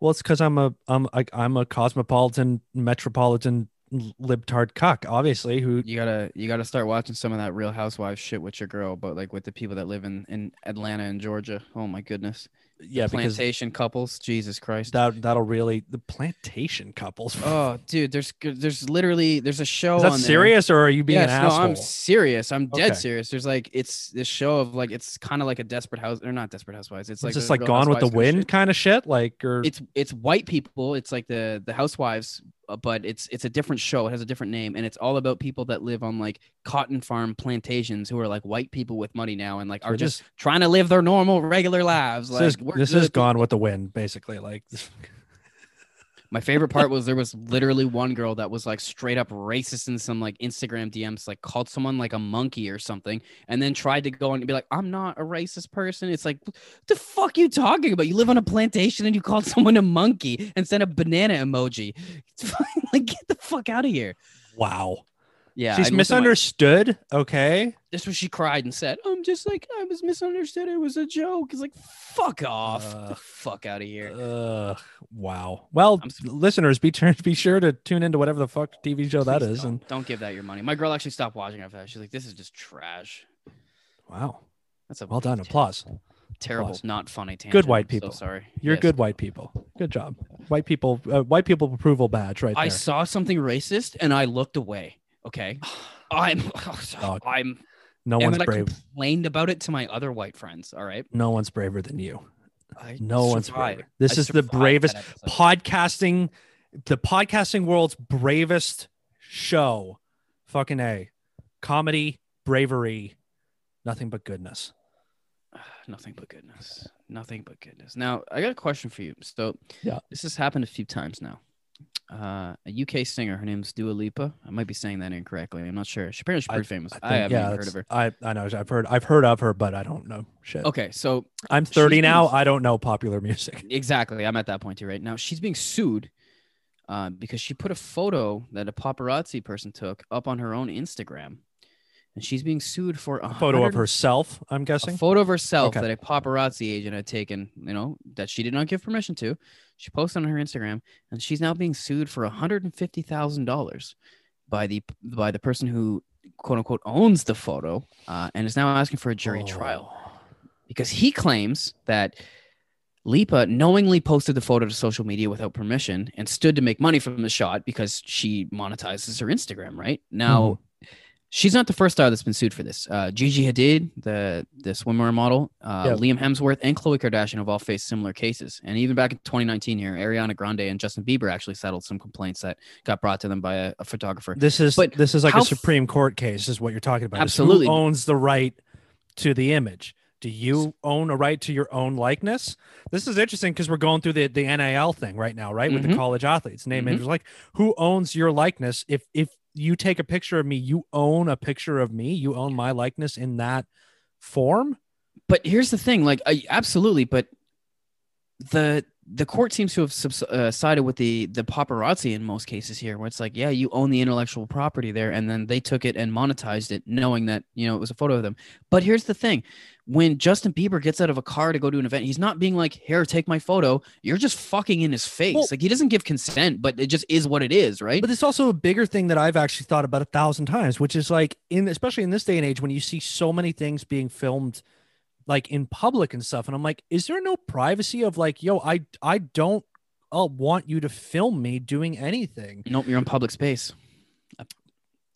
Well, it's because I'm a I'm I'm a cosmopolitan metropolitan libtard cuck, obviously. Who You gotta you gotta start watching some of that Real Housewives shit with your girl, but like with the people that live in in Atlanta and Georgia. Oh my goodness, yeah, because plantation couples. Jesus Christ. that that'll really the plantation couples. oh, dude, there's there's literally there's a show. Is that on there. serious, or are you being yes, an no, asshole? I'm serious. I'm dead Okay. serious. There's like it's this show of like it's kind of like a desperate house or not desperate housewives. It's It's like just like Gone with the Wind kind of shit, like or it's it's white people it's like the the housewives Uh, but it's it's a different show it has a different name and it's all about people that live on like cotton farm plantations who are like white people with money now and like So are it just trying to live their normal regular lives like this, is, this is. Gone with the Wind, basically. Like my favorite part was there was literally one girl that was like straight up racist in some like instagram dms like called someone like a monkey or something and then tried to go on and be like i'm not a racist person. It's like the fuck you talking about? You live on a plantation and you called someone a monkey and sent a banana emoji. It's like get the fuck out of here. Wow, yeah she's I looked my- misunderstood. Okay, this was she cried and said i'm just like i was misunderstood it was a joke it's like fuck off Uh, the fuck out of here uh, wow. Well, I'm listeners, be turned, be sure to tune into whatever the fuck TV show that is. Don't, And don't give that your money my girl actually stopped watching after that she's like this is just trash wow, That's a well done. Applause. terrible, Applause. not funny tangent. Good white I'm so people. sorry. You're Yes. good white people. Good job. white people, uh, white people approval badge right there. I saw something racist and I looked away. Okay. I'm oh, Dog. I'm no one's brave. complained about it to my other white friends. All right. No one's braver than you. I No one's survived. braver. This I is the bravest podcasting, the podcasting world's bravest show. Fucking a, comedy, bravery, nothing but goodness. Nothing but goodness. Nothing but goodness. Now, I got a question for you. So, Yeah. this has happened a few times now. Uh, a UK singer, her name's Dua Lipa. I might be saying that incorrectly. I'm not sure. She apparently she's I- pretty famous. I, think- haven't yeah, heard of her. I I know. I've heard. I've heard of her, but I don't know shit. Okay, so I'm 30 she's now. being- I don't know popular music. exactly, I'm at that point too. Right now, she's being sued uh, because she put a photo that a paparazzi person took up on her own Instagram, and she's being sued for a photo of herself. I'm a guessing. photo of herself Okay. that a paparazzi agent had taken, you know, that she did not give permission to. She posted on her Instagram, and she's now being sued for hundred and fifty thousand dollars by the by the person who quote unquote owns the photo, uh, and is now asking for a jury trial Oh. because he claims that Lipa knowingly posted the photo to social media without permission and stood to make money from the shot because she monetizes her Instagram. Right now, she's not the first star that's been sued for this. Uh, Gigi Hadid, the the swimwear model, uh, Yep. Liam Hemsworth, and Khloe Kardashian have all faced similar cases. And even back in 2019, here, Ariana Grande and Justin Bieber actually settled some complaints that got brought to them by a, a photographer. This is But this is like how a Supreme Court case, is what you're talking about. Absolutely. Who owns the right to the image? Do you own a right to your own likeness? This is interesting because we're going through the, the NIL thing right now, right? With the Mhm. college athletes, name Mhm. image. Like, who owns your likeness? If if you take a picture of me, you own a picture of me. You own my likeness in that form. but here's the thing like I, absolutely but the the court seems to have subs- uh, sided with the the paparazzi in most cases here where it's like yeah you own the intellectual property there and then they took it and monetized it knowing that you know it was a photo of them. But here's the thing. When justin bieber gets out of a car to go to an event he's not being like here take my photo. You're just fucking in his face. Well- like he doesn't give consent but it just is what it is right? But it's also a bigger thing that I've actually thought about a thousand times, which is like in especially in this day and age when you see so many things being filmed like in public and stuff. And I'm like, is there no privacy of like, yo, I I don't uh, want you to film me doing anything. nope you're in public space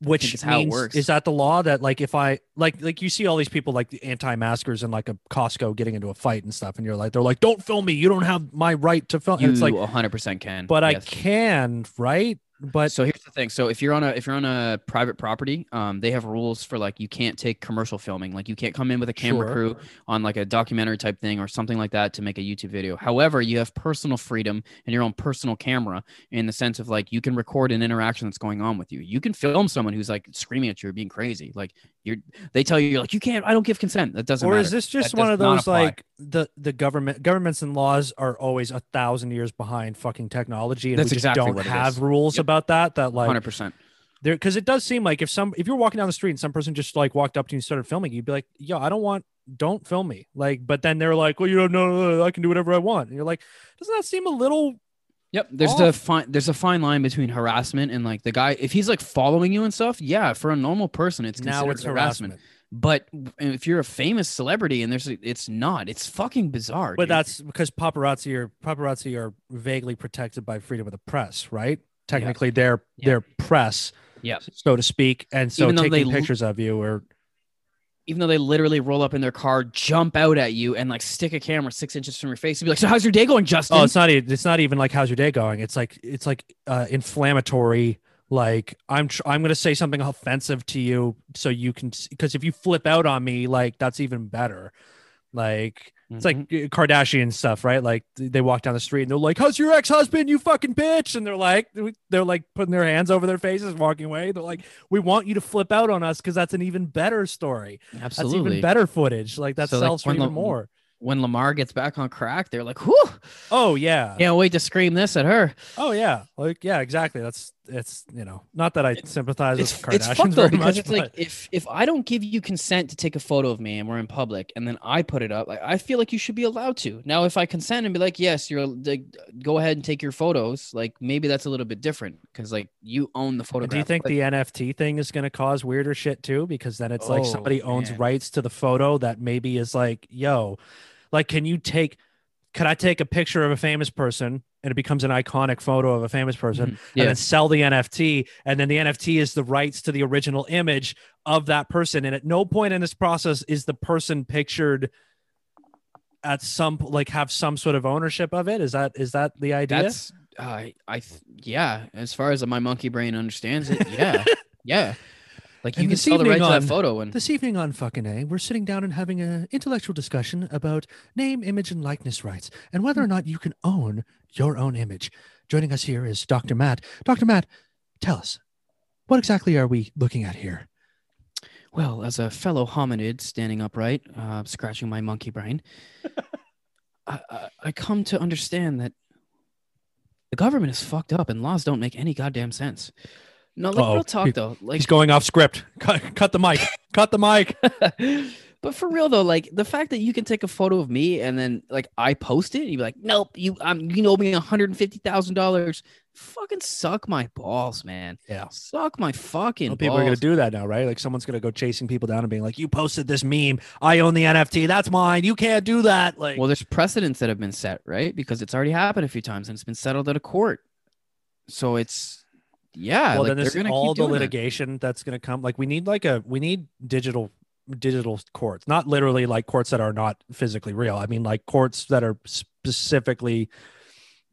Which is how it works. is that the law that like if I like like you see all these people like the anti-maskers and like a Costco getting into a fight and stuff, and you're like, they're like, don't film me. You don't have my right to film. you and it's like, 100% can but I can, right? But so here's the thing. So if you're on a if you're on a private property, um, they have rules for like you can't take commercial filming. Like you can't come in with a camera Sure. crew on like a documentary type thing or something like that to make a YouTube video. However, you have personal freedom and your own personal camera in the sense of like you can record an interaction that's going on with you. You can film someone who's like screaming at you or being crazy. Like you're they tell you you're like you can't. I don't give consent. That doesn't. or matter. is this just That one of those like the the government governments and laws are always a thousand years behind fucking technology and That's we just exactly don't have is. rules Yep. about that that like Hundred percent. there because it does seem like if some if you're walking down the street and some person just like walked up to you and started filming you'd be like yo i don't want don't film me like but then they're like well you don't know i can do whatever i want and you're like doesn't that seem a little Yep, there's the oh. fine there's a fine line between harassment and like the guy if he's like following you and stuff. Yeah, for a normal person, it's now it's harassment But if you're a famous celebrity and there's it's not, it's fucking bizarre. but dude. that's because paparazzi are paparazzi are vaguely protected by freedom of the press right technically they're Yeah. they're press yeah. so to speak and so taking they l- pictures of you or Even though they literally roll up in their car, jump out at you, and like stick a camera six inches from your face and be like, "So how's your day going, Justin?" Oh, it's not. It's not even like how's your day going. It's like it's like uh, inflammatory. Like I'm tr- I'm gonna say something offensive to you so you can because if you flip out on me, like that's even better. Like it's like Mhm. uh, Kardashian stuff, right? Like they walk down the street and they're like, "How's your ex husband? You fucking bitch!" And they're like, they're like putting their hands over their faces, walking away. They're like, "We want you to flip out on us because that's an even better story. That's even better footage. Like that So, like, sells for when even more." When Lamar gets back on crack, they're like, "Whew, Oh yeah. can't wait to scream this at her." Oh yeah, like yeah, exactly. That's it's you know not that I sympathize it's, with it's Kardashians fucked though very because much, it's like but if if I don't give you consent to take a photo of me and we're in public and then I put it up, like I feel like you should be allowed to. Now, if I consent and be like, yes, you're like, go ahead and take your photos, like maybe that's a little bit different because like you own the photograph. do you think But the NFT thing is going to cause weirder shit too? Because then it's like Oh, somebody owns man. rights to the photo that maybe is like, yo, like can you take could I take a picture of a famous person and it becomes an iconic photo of a famous person Mhm. and then sell the NFT and then the NFT is the rights to the original image of that person and at no point in this process is the person pictured at some like have some sort of ownership of it is that is that the idea That's uh, I yeah. As far as my monkey brain understands it, yeah, yeah. Like you And can sell the evening rights to on- that photo, and This evening on fucking A, we're sitting down and having an intellectual discussion about name, image, and likeness rights and whether or not you can own your own image. Joining us here is Dr. Matt. Dr. Matt, tell us, what exactly are we looking at here? well, as a fellow hominid standing upright, uh, scratching my monkey brain, I, I, I come to understand that the government is fucked up and laws don't make any goddamn sense. No, like Uh-oh. real talk though, like He's going off script. Cut, cut the mic. cut the mic. but for real though, like the fact that you can take a photo of me and then like I post it, and you be like, nope, you um, you owe me one hundred and fifty thousand dollars. Fucking suck my balls, man. Yeah. Suck my fucking Well, balls. people are going to do that now, right? Like someone's going to go chasing people down and being like, you posted this meme. I own the NFT. That's mine. You can't do that. Like, Well, there's precedents that have been set, right? Because it's already happened a few times and it's been settled at a court. So it's yeah, well like then they're there's all the doing that. litigation that's going to come like we need like a we need digital digital courts not literally like courts that are not physically real i mean like courts that are specifically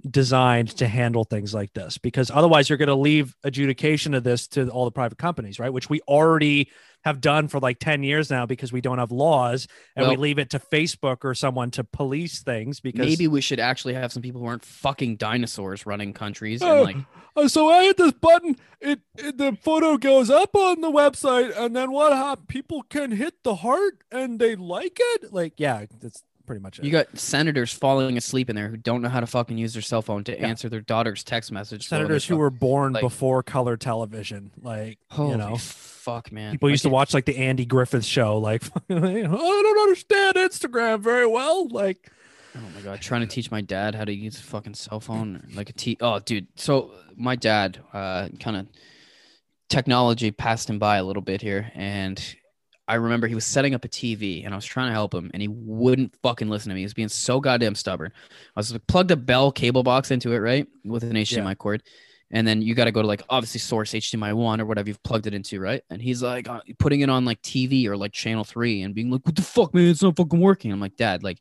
designed to handle things like this because otherwise you're going to leave adjudication of this to all the private companies right which we already have done for like 10 years now because we don't have laws and we leave it to facebook or someone to police things because Maybe we should actually have some people who aren't fucking dinosaurs running countries Oh, and like Oh, so I hit this button. It, it the photo goes up on the website, and then what happens? People can hit the heart, and they like it. Like, yeah, that's pretty much it. you got senators falling asleep in there who don't know how to fucking use their cell phone to Yeah. answer their daughter's text message. senators who were born like- before color television. Like, Holy you know, fuck, man. people I used to watch like the Andy Griffith show. Like, I don't understand Instagram very well. Like, Oh my god, trying to teach my dad how to use a fucking cell phone, like a t. Oh, dude. So my dad, uh, kind of technology passed him by a little bit here, and I remember he was setting up a TV, and I was trying to help him, and he wouldn't fucking listen to me. He was being so goddamn stubborn. I was like, plugged a Bell cable box into it, right, with an HDMI cord. And then you got to go to like obviously source HDMI one or whatever you've plugged it into, right? And he's like uh, putting it on like TV or like channel three and being like, "What the fuck, man? It's not fucking working." I'm like, "Dad, like,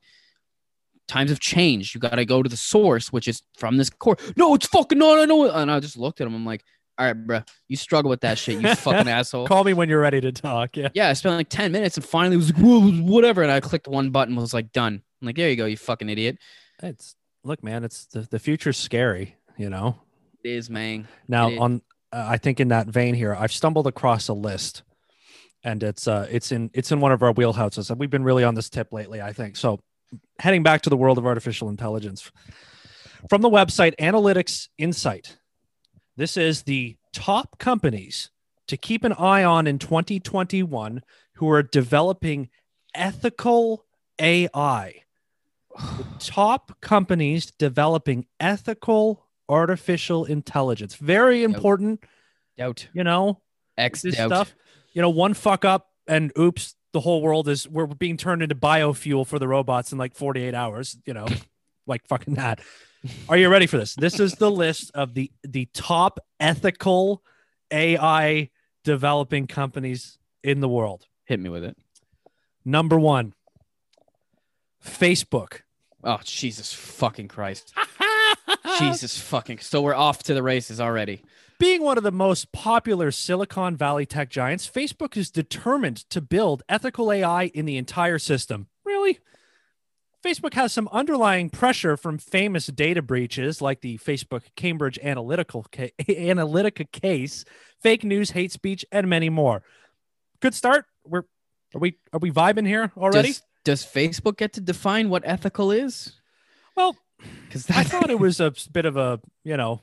times have changed. You got to go to the source, which is from this core. No, it's fucking not. I know it. And I just looked at him. I'm like, all right, bro, you struggle with that shit, you fucking asshole. call me when you're ready to talk. Yeah. Yeah, I spent like 10 minutes and finally was like, "Whoa, whatever. And I clicked one button, was like, done. I'm like, there you go, you fucking idiot. It's look, man. It's the the future's scary. You know. It is, man. Now, is. on uh, I think in that vein here, I've stumbled across a list, and it's uh it's in it's in one of our wheelhouses, and we've been really on this tip lately. I think so. Heading back to the world of artificial intelligence, from the website Analytics Insight, this is the top companies to keep an eye on in 2021 who are developing ethical AI. The top companies developing ethical artificial intelligence. Very important, Doubt. you know, X this doubt. stuff. You know, one fuck up and oops, the whole world is we're being turned into biofuel for the robots in like 48 hours, you know, like fucking that. Are you ready for this? This is the list of the the top ethical AI developing companies in the world. Hit me with it. Number 1, Facebook. Oh, Jesus fucking Christ. Jesus fucking. So we're off to the races already. Being one of the most popular Silicon Valley tech giants, Facebook is determined to build ethical AI in the entire system. Facebook has some underlying pressure from famous data breaches like the Facebook Cambridge Analytical ca- Analytica case, fake news, hate speech, and many more. Good start. We're are we are we vibing here already? Does, does Facebook get to define what ethical is? well, Because I thought it was a bit of a you know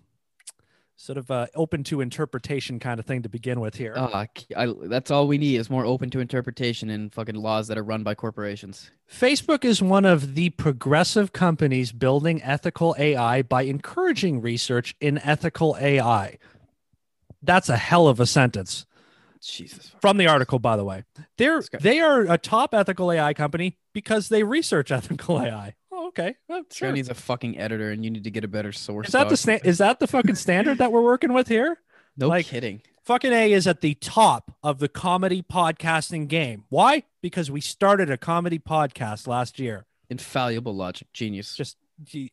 sort of uh, open to interpretation kind of thing to begin with here. Ah, I, that's all we need is more open to interpretation in fucking laws that are run by corporations. Facebook is one of the progressive companies building ethical AI by encouraging research in ethical AI. That's a hell of a sentence Jesus. from the article, by the way. They're they are a top ethical AI company because they research ethical AI. Okay, well, sure. needs a fucking editor, and you need to get a better source. Is that the dog. sta- is that the fucking standard that we're working with here? No like- kidding. Fucking A is at the top of the comedy podcasting game. Why? Because we started a comedy podcast last year. Infallible logic, genius, Just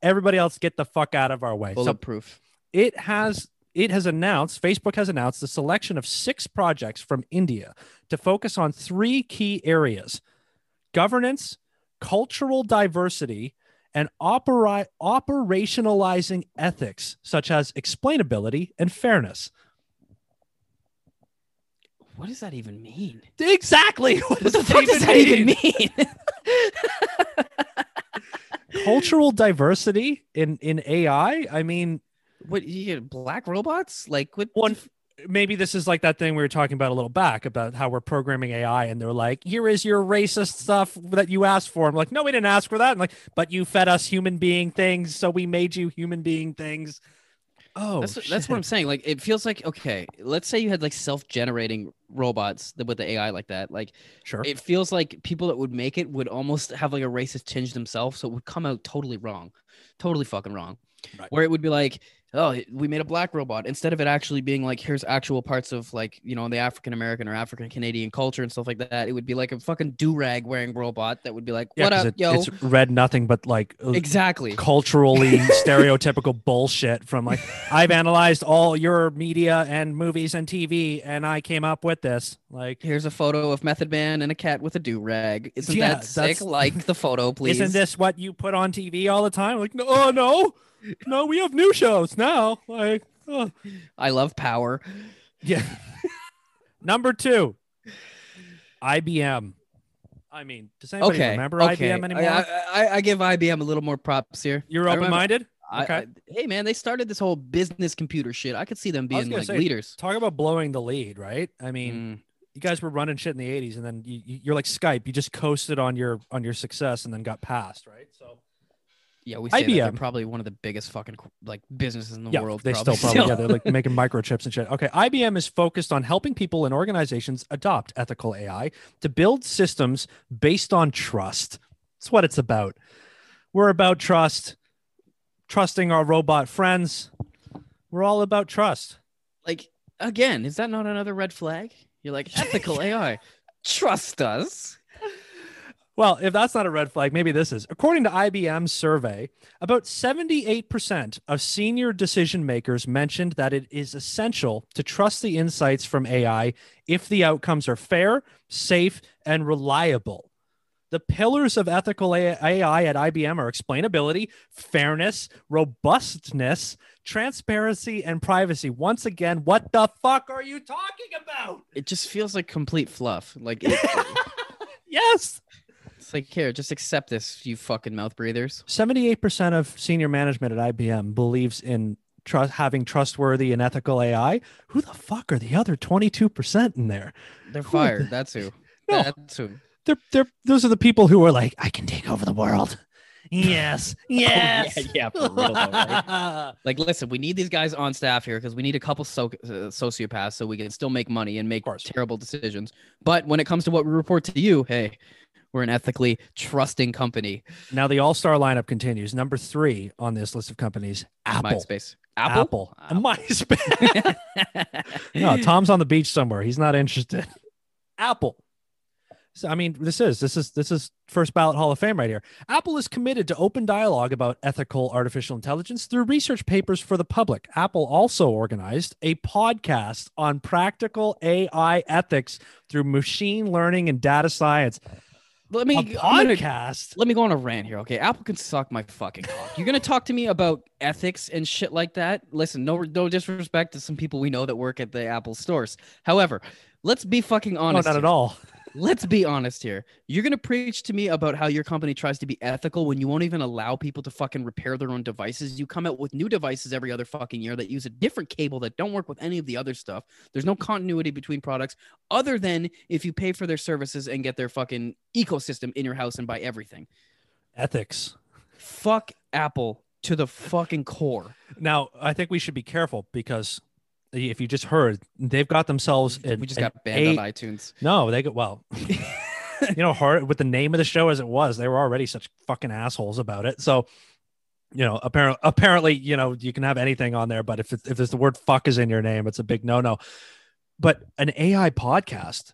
everybody else get the fuck out of our way. So bulletproof. it has it has announced facebook has announced the selection of six projects from india to focus on three key areas governance cultural diversity and opera- operationalizing ethics such as explainability and fairness What does that even mean? exactly what, What the fuck does that even mean? cultural diversity in in ai i mean what you get black robots? Like what? One, maybe this is like that thing we were talking about a little back about how we're programming AI and they're like, here is your racist stuff that you asked for. I'm like, no, we didn't ask for that. I'm like, but you fed us human being things, so we made you human being things. Oh, that's that's what I'm saying. Like it feels like okay. Let's say you had like self-generating robots with the AI like that. Like sure. it feels like people that would make it would almost have like a racist tinge themselves, so it would come out totally wrong, totally fucking wrong. Right. Where it would be like, oh, we made a black robot instead of it actually being like, here's actual parts of like you know the African American or African Canadian culture and stuff like that. It would be like a fucking do rag wearing robot that would be like, Yeah, what 'cause up, it- yo? It's read nothing but like uh, Exactly. culturally stereotypical bullshit from like I've analyzed all your media and movies and TV and I came up with this. Like Here's a photo of Method Man and a cat with a do rag. Isn't Yeah, that sick? Like the photo, please. Isn't this what you put on TV all the time? Like, no, oh, no, no, we have new shows now. Like, oh. I love power. yeah. Number two, IBM. I mean, does anybody Okay. remember okay. IBM anymore? I, I, I give IBM a little more props here. You're open minded. Okay. I- hey man, they started this whole business computer shit. I could see them being like say, leaders. Talk about blowing the lead, right? I mean, Mm, you guys were running shit in the 80s, and then you, you- you're like Skype. You just coasted on your on your success, and then got passed, right? So yeah, we say IBM. probably one of the biggest fucking like businesses in the yeah, world. they probably still probably yeah, they're like making microchips and shit. Okay, IBM is focused on helping people and organizations adopt ethical AI to build systems based on trust. That's what it's about. We're about trust, trusting our robot friends. We're all about trust. like again, is that not another red flag? You're like ethical AI. Trust us. Well, if that's not a red flag, maybe this is. According to IBM's survey, about 78% of senior decision makers mentioned that it is essential to trust the insights from AI if the outcomes are fair, safe, and reliable. The pillars of ethical AI at IBM are explainability, fairness, robustness, transparency, and privacy. Once again, what the fuck are you talking about? It just feels like complete fluff. Like it, Yes. It's like here, just accept this, you fucking mouth breathers. 78% of senior management at IBM believes in trust having trustworthy and ethical AI. Who the fuck are the other 22% in there? They're Who fired. the- That's who. No. That's who. They're, they're those are the people who are like, I can take over the world. Yes. Yes. yeah, yeah, for real though, right? Like, listen, we need these guys on staff here because we need a couple so- uh, sociopaths so we can still make money and make terrible decisions. But when it comes to what we report to you, hey, we're an ethically trusting company. now the all-star lineup continues. Number three on this list of companies, Apple. MySpace. Apple. Apple. MySpace. no, Tom's on the beach somewhere. He's not interested. Apple. So I mean, this is this is this is first ballot Hall of Fame right here. Apple is committed to open dialogue about ethical artificial intelligence through research papers for the public. Apple also organized a podcast on practical AI ethics through machine learning and data science. Let me. A I'm gonna- let me go on a rant here, okay? Apple can suck my fucking cock. You're gonna talk to me about ethics and shit like that? Listen, no, no disrespect to some people we know that work at the Apple stores. However, let's be fucking honest. No, honest. not at all. Let's be honest here. You're gonna preach to me about how your company tries to be ethical when you won't even allow people to fucking repair their own devices. You come out with new devices every other fucking year that use a different cable that don't work with any of the other stuff. There's no continuity between products other than if you pay for their services and get their fucking ecosystem in your house and buy everything. Ethics. Fuck Apple to the fucking core. Now, I think we should be careful because if you just heard, they've got themselves an, we just got banned A- on iTunes. No, they go well. you know, hard with the name of the show as it was, they were already such fucking assholes about it. So, you know, apparently, apparently, you know, you can have anything on there, but if it's, if there's the word "fuck" is in your name, it's a big no no. But an AI podcast,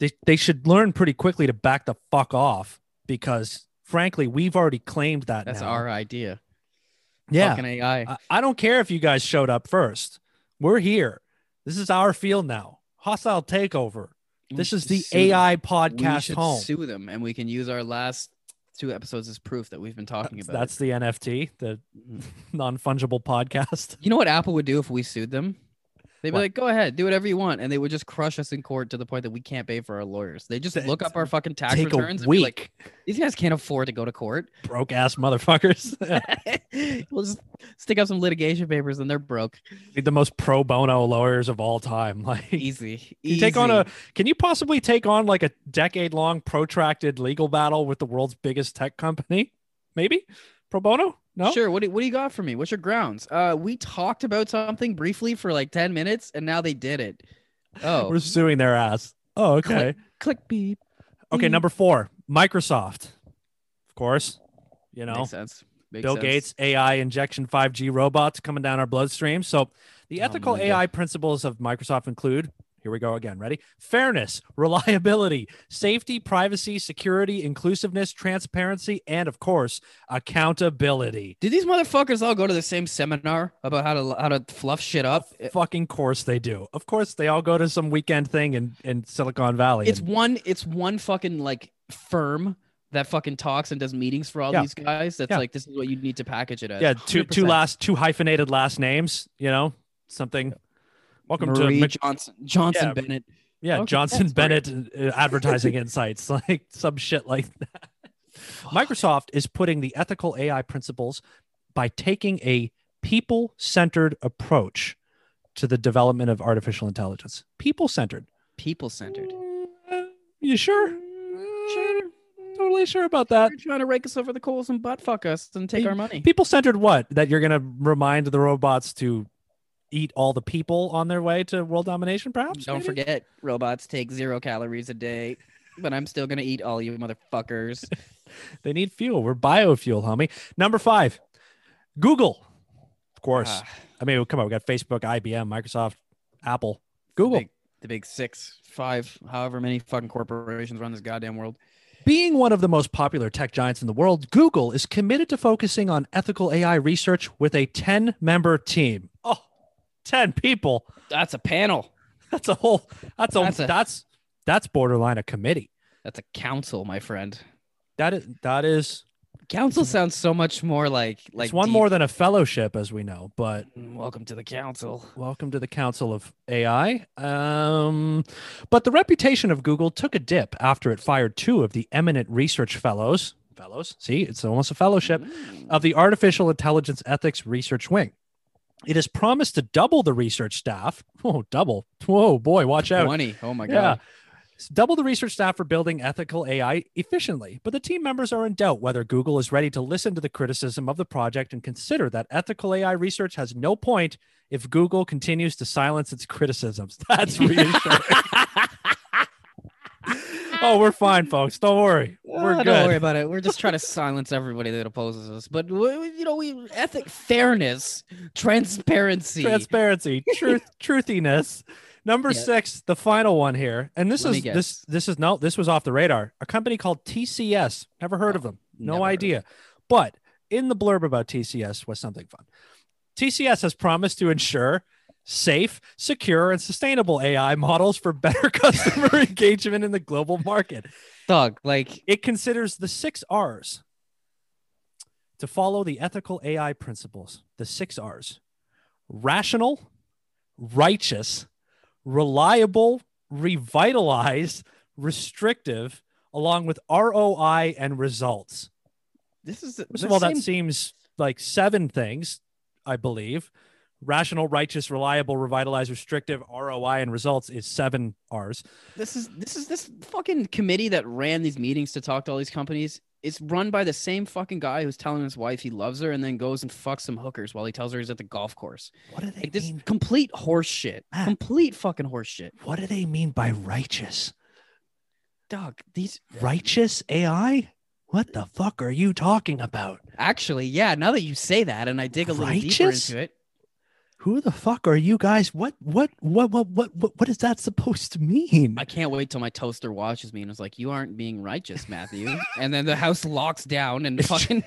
they they should learn pretty quickly to back the fuck off because, frankly, we've already claimed that. That's now. our idea. yeah. Fucking AI. I, I don't care if you guys showed up first. We're here. This is our field now. Hostile takeover. We This is the them. AI We podcast should home. sue them, and we can use our last two episodes as proof that we've been talking That's, about. that's the NFT, the Mhm. non fungible podcast. You know what Apple would do if we sued them? They'd be What? like, "Go ahead, do whatever you want," and they would just crush us in court to the point that we can't pay for our lawyers. They just look up our fucking tax Take returns a and be like, week, "These guys can't afford to go to court." broke ass motherfuckers. we'll just stick up some litigation papers, and they're broke. the most pro bono lawyers of all time. Like, Easy. you take on a. Can you possibly take on like a decade long protracted legal battle with the world's biggest tech company? Maybe pro bono. No. Sure. What do, what do you got for me? What's your grounds? Uh, we talked about something briefly for like ten minutes, and now they did it. Oh, We're suing their ass. Oh, okay. Click. click beep. Okay, number four, Microsoft. Of course, you know, Makes sense. Makes Bill sense. Gates, AI injection 5G robots coming down our bloodstream. So, the Oh, ethical my AI principles of Microsoft include here we go again. Ready? Fairness, reliability, safety, privacy, security, inclusiveness, transparency, and of course, accountability. Did these motherfuckers all go to the same seminar about how to how to fluff shit up? Fucking course they do. Of course, they all go to some weekend thing in, in Silicon Valley. It's and- one. It's one fucking like firm that fucking talks and does meetings for all Yeah. these guys. That's Yeah. like this is what you need to package it as. yeah, two two 100%. last two hyphenated last names, you know, something. Welcome Marie to Mc- Johnson Johnson Yeah. Bennett. Yeah, Johnson. Bennett uh, advertising insights, like some shit like that. Microsoft is putting the ethical AI principles by taking a people centered approach to the development of artificial intelligence. People centered. People centered. You sure? Sure. Totally sure about that. They're trying to rake us over the coals and butt fuck us and take our money. People centered what? That you're going to remind the robots to eat all the people on their way to world domination, perhaps? Don't maybe? forget, robots take zero calories a day, but I'm still gonna eat all you motherfuckers. They need fuel. We're biofuel, homie. Number five, Google. Of course. Ah, I mean, come on. We got Facebook, IBM, Microsoft, Apple, the Google. big, the big six, five, however many fucking corporations run this goddamn world. Being one of the most popular tech giants in the world, Google is committed to focusing on ethical AI research with a 10 member team. Oh, 10 people. That's a panel. That's a whole, that's a, That's a- that's, that's borderline a committee. That's a council, my friend. That is, that is, Council sounds so much more like like it's one deep. more than a fellowship, as we know, but Welcome to the council. Welcome to the Council of AI. Um, but the reputation of Google took a dip after it fired two of the eminent research fellows. Fellows, see, it's almost a fellowship Mm. of the Artificial Intelligence Ethics Research Wing. It is promised to double the research staff. Oh, double! Whoa, boy, watch out! Twenty. Oh my god. S- Double the research staff for building ethical AI efficiently, but the team members are in doubt whether Google is ready to listen to the criticism of the project and consider that ethical AI research has no point if Google continues to silence its criticisms. That's reassuring. Oh, we're fine, folks. Don't worry. We're Oh, good. Don't worry about it. We're just trying to silence everybody that opposes us. But you know, we ethic, fairness, transparency. Transparency, truth, truthiness. Number Yeah. six, the final one here, and this Let is this this is no this was off the radar. A company called TCS. Never heard of them. No Never heard of idea. But in the blurb about TCS was something fun. TCS has promised to ensure safe, secure, and sustainable AI models for better customer engagement in the global market. Thug, like It considers the six R's to follow the ethical AI principles. The six R's rational, righteous, reliable, revitalized, restrictive, along with ROI and results. this is of all, that seems like seven things, I believe. Rational, righteous, reliable, revitalize, restrictive, ROI, and results is seven R's. this is this is this fucking committee that ran these meetings to talk to all these companies. It's run by the same fucking guy who's telling his wife he loves her and then goes and fucks some hookers while he tells her he's at the golf course. What do they Like this mean? complete horse shit. Matt. Complete fucking horse shit. What do they mean by righteous? dog, these Righteous AI? What the fuck are you talking about? actually, yeah. Now that you say that, and I dig a little deeper into it, Who the fuck are you guys? What what what what what what, what is that supposed to mean? I can't wait till my toaster watches me and is like, "You aren't being righteous, Matthew." and then the house locks down and fucking.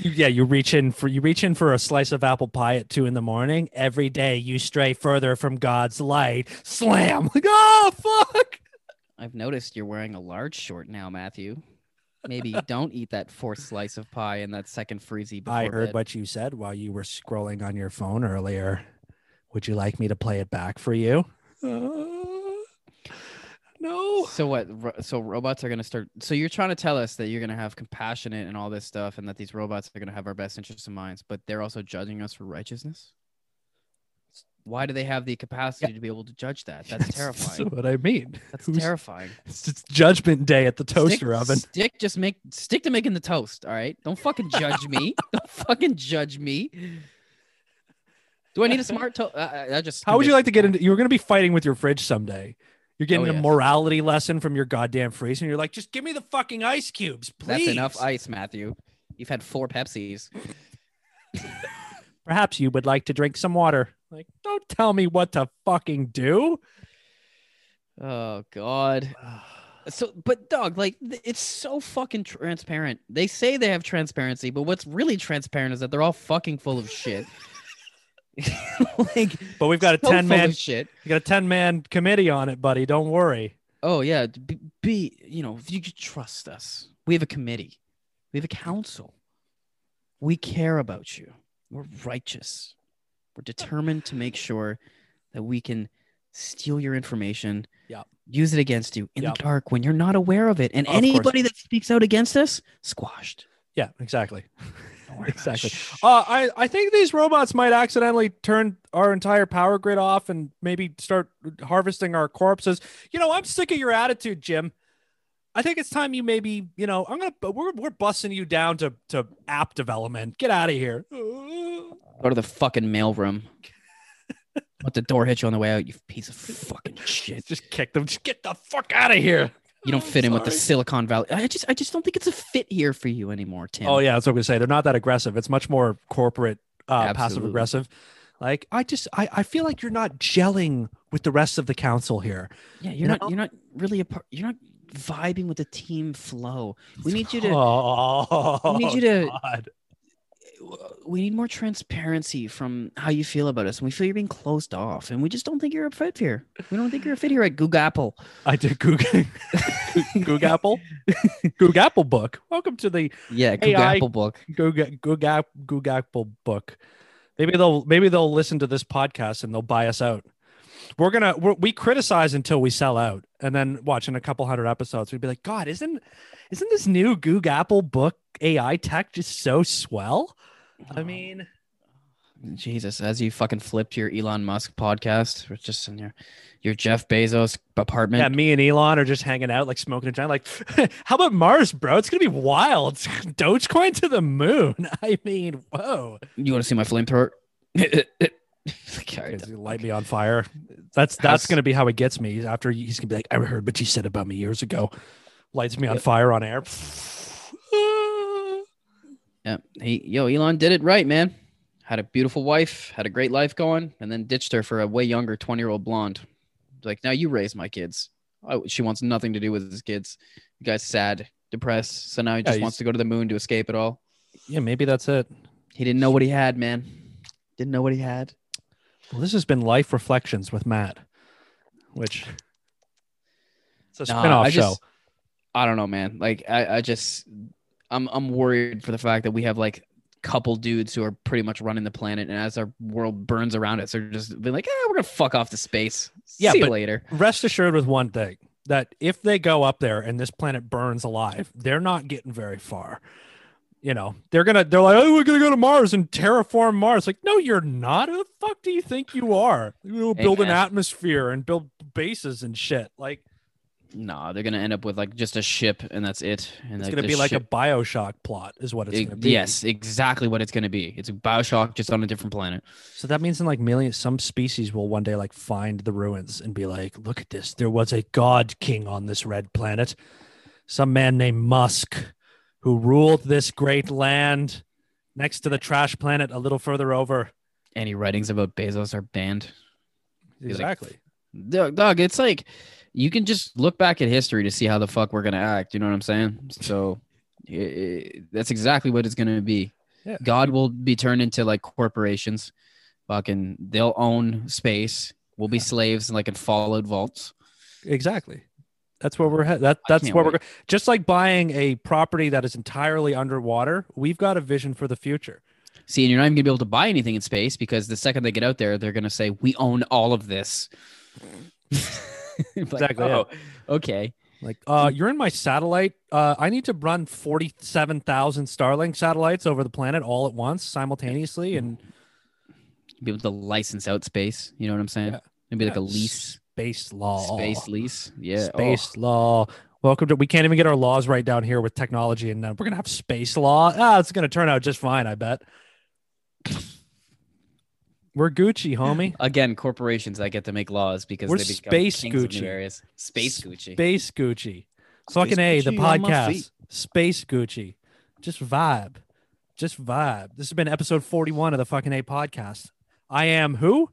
Yeah, you reach in for you reach in for a slice of apple pie at two in the morning. Every day you stray further from God's light. Slam! Like, oh fuck! I've noticed you're wearing a large short now, Matthew. Maybe don't eat that fourth slice of pie and that second freezy. Before I heard bed. what you said while you were scrolling on your phone earlier. Would you like me to play it back for you? Uh, no. So what? So robots are gonna start. So you're trying to tell us that you're gonna have compassionate and all this stuff, and that these robots are gonna have our best interests in mind, but they're also judging us for righteousness. Why do they have the capacity to be able to judge that? That's terrifying. That's what I mean. That's Who's- terrifying. It's it's Judgment Day at the toaster stick, oven. Stick just make stick to making the toast. All right. Don't fucking judge me. Don't fucking judge me. Do I need a smart toast? I, uh, uh, I just. How would you like to get into? You're going to be fighting with your fridge someday. You're getting Oh, a morality lesson from your goddamn freezer, and you're like, just give me the fucking ice cubes, please. That's enough ice, Matthew. You've had four Pepsis. Perhaps you would like to drink some water. Like, don't tell me what to fucking do. Oh God. So, but dog, like, it's so fucking transparent. They say they have transparency, but what's really transparent is that they're all fucking full of shit. like, But we've got a so 10 man, shit. we got a 10 man committee on it, buddy. Don't worry. Oh yeah, be, be you know, if you could trust us. We have a committee. We have a council. We care about you. We're righteous. We're determined to make sure that we can steal your information, Yep. use it against you in the dark when you're not aware of it. And Of course. anybody that speaks out against us, squashed. Yeah, exactly. Don't worry about it. Exactly. Uh, I, I think these robots might accidentally turn our entire power grid off and maybe start harvesting our corpses. You know, I'm sick of your attitude, Jim. I think it's time you maybe, you know, I'm gonna we're we're busting you down to to app development. Get out of here. Go to the fucking mailroom. Let the door hit you on the way out, you piece of fucking shit. Just kick them. Just get the fuck out of here. You don't fit in with the. Silicon Valley. I just I just don't think it's a fit here for you anymore, Tim. Oh yeah, that's what I'm gonna say. They're not that aggressive. It's much more corporate, uh, passive aggressive. Like I just I, I feel like you're not gelling with the rest of the council here. Yeah, You you're not know? you're not really a part you're not vibing with the team flow. We need you to Oh, we need you to God. we need more transparency from how you feel about us. And we feel you're being closed off. And we just don't think you're a fit here. We don't think you're a fit here at Google Apple. I did Goog Goog Apple. Goog Apple book. Welcome to the Yeah, Google AI Apple book. Goog Goog, App, Goog Apple book. Maybe they'll maybe they'll listen to this podcast and they'll buy us out. We're gonna we're, we criticize until we sell out, and then watching a couple hundred episodes, we'd be like, God, isn't isn't this new Goog Apple book AI tech just so swell? I mean, Jesus, as you fucking flipped your Elon Musk podcast, we're just in your your Jeff Bezos apartment. yeah, me and Elon are just hanging out, like smoking a joint. Like, how about Mars, bro? It's gonna be wild. Dogecoin to the moon. I mean, whoa. You want to see my flamethrower? Because you light me on fire. That's that's gonna be how he gets me. After he's gonna be like, I heard what you said about me years ago. Lights me on Yep. fire on air. Yeah. He yo, Elon did it right, man. Had a beautiful wife, had a great life going, and then ditched her for a way younger 20 year old blonde. Like, now you raise my kids. Oh, she wants nothing to do with his kids. The guy's sad, depressed. So now he Yeah, just wants to go to the moon to escape it all. Yeah, maybe that's it. He didn't know what he had, man. Didn't know what he had. Well, this has been Life Reflections with Matt, which it's a Nah, spin-off I show. just- I don't know, man. Like, I, I just, I'm, I'm worried for the fact that we have like couple dudes who are pretty much running the planet, and as our world burns around us, they're just like, "Eh, we're gonna fuck off to space. Yeah, See you later." Rest assured with one thing that if they go up there and this planet burns alive, they're not getting very far. You know, they're gonna they're like, oh, we're gonna go to Mars and terraform Mars. Like, no, you're not. Who the fuck do you think you are? Hey, build an atmosphere and build bases and shit. Like, Nah, they're gonna end up with like just a ship, and that's it. And It's like, gonna be like a Bioshock plot, is what it's e- gonna be. yes, exactly what it's gonna be. It's a Bioshock just on a different planet. So that means in like millions, some species will one day like find the ruins and be like, "Look at this! There was a god king on this red planet, some man named Musk, who ruled this great land next to the trash planet a little further over." Any writings about Bezos are banned. like- Exactly. Dog, dog, it's like you can just look back at history to see how the fuck we're gonna act. You know what I'm saying? So i i that's exactly what it's gonna be. Yeah. God will be turned into like corporations. Fucking, they'll own space. We'll be slaves, like in Fallout vaults. Exactly. That's where we're headed. That that's where we're Just like buying a property that is entirely underwater, we've got a vision for the future. See, and you're not even gonna be able to buy anything in space because the second they get out there, they're gonna say, "We own all of this." Like, Exactly, yeah. oh, okay. Like, uh, you're in my satellite. Uh, I need to run forty-seven thousand Starlink satellites over the planet all at once, simultaneously, and Be able to license out space. You know what I'm saying? Yeah. Maybe like a lease, space law, space lease. Yeah. oh. space law. Welcome to. We can't even get our laws right down here with technology, and then we're gonna have space law. Ah, it's gonna turn out just fine, I bet. We're Gucci, homie. Again, corporations that get to make laws because We're they become space Gucci. areas. Space Gucci. Space Gucci. Fucking A, the podcast. Space Gucci. Just vibe. Just vibe. This has been episode 41 of the fucking A podcast. I am who?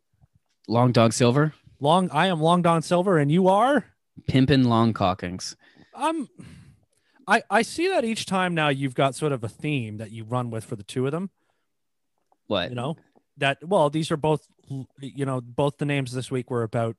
Long dog silver, Long I am Long Don Silver and you are? pimpin' long cockings. Um I I see that each time now you've got sort of a theme that you run with for the two of them, What? you know? That well, these are both you know, both the names this week were about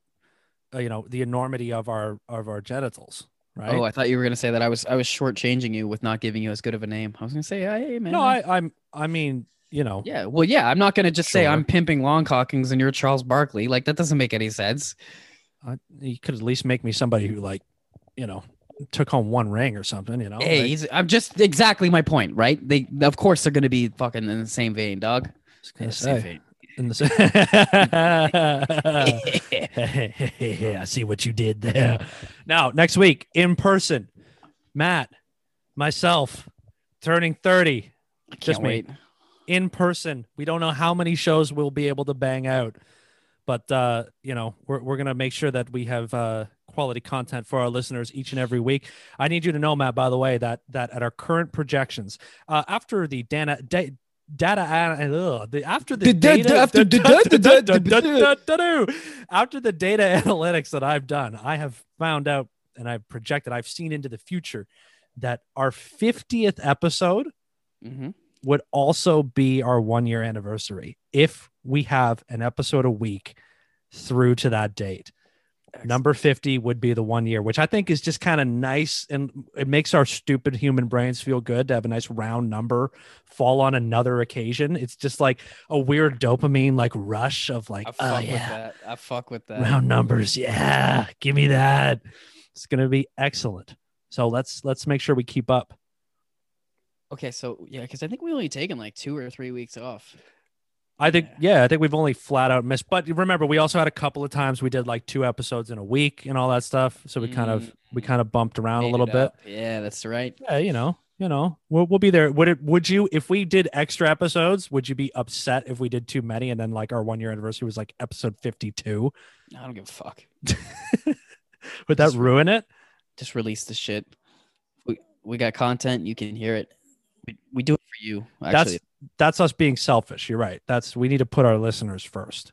uh, you know, the enormity of our of our genitals, right? Oh, I thought you were gonna say that I was I was shortchanging you with not giving you as good of a name. I was gonna say, hey man. no, I I'm I mean, you know, Yeah, well, yeah. I'm not gonna just say I'm pimping long cockings and you're Charles Barkley. Like that doesn't make any sense. I, you could at least make me somebody who like, you know, took home one ring or something, you know. hey, like- he's, I'm just exactly my point, right? They, of course, they're gonna be fucking in the same vein, dog. was gonna Same vein. in the sa- I see what you did there. Now, next week in person, Matt, myself, turning 30 I can't me. Wait. in person. We don't know how many shows we'll be able to bang out, but uh, you know, we're we're gonna make sure that we have uh quality content for our listeners each and every week. I need you to know, Matt, by the way, that that at our current projections, uh, after the data da- data ana- the after the The data after the after data analytics that I've done, I have found out and I've projected, I've seen into the future that our 50th episode Mhm. Would also be our one year anniversary if we have an episode a week through to that date. Number 50 would be the one year, which I think is just kind of nice. And it makes our stupid human brains feel good to have a nice round number fall on another occasion. It's just like a weird dopamine like rush of like, I oh, fuck oh, with yeah, that. I fuck with that. round numbers. Yeah, give me that. It's going to be excellent. So let's let's make sure we keep up. Okay, so yeah, because I think we only taken like two or three weeks off. I think, yeah, I think we've only flat out missed. But remember, we also had a couple of times we did like two episodes in a week and all that stuff. So we kind of we mm. kind of bumped around a little bit. Yeah, that's right. Yeah, you know, you know, we'll we'll be there. Would it? Would you, if we did extra episodes, would you be upset if we did too many and then like our one year anniversary was like episode fifty two? I don't give a fuck. Would that Just- ruin it? Just release the shit. We we got content. You can hear it. We, we do it for you. Actually, That's that's us being selfish. You're right. That's we need to put our listeners first.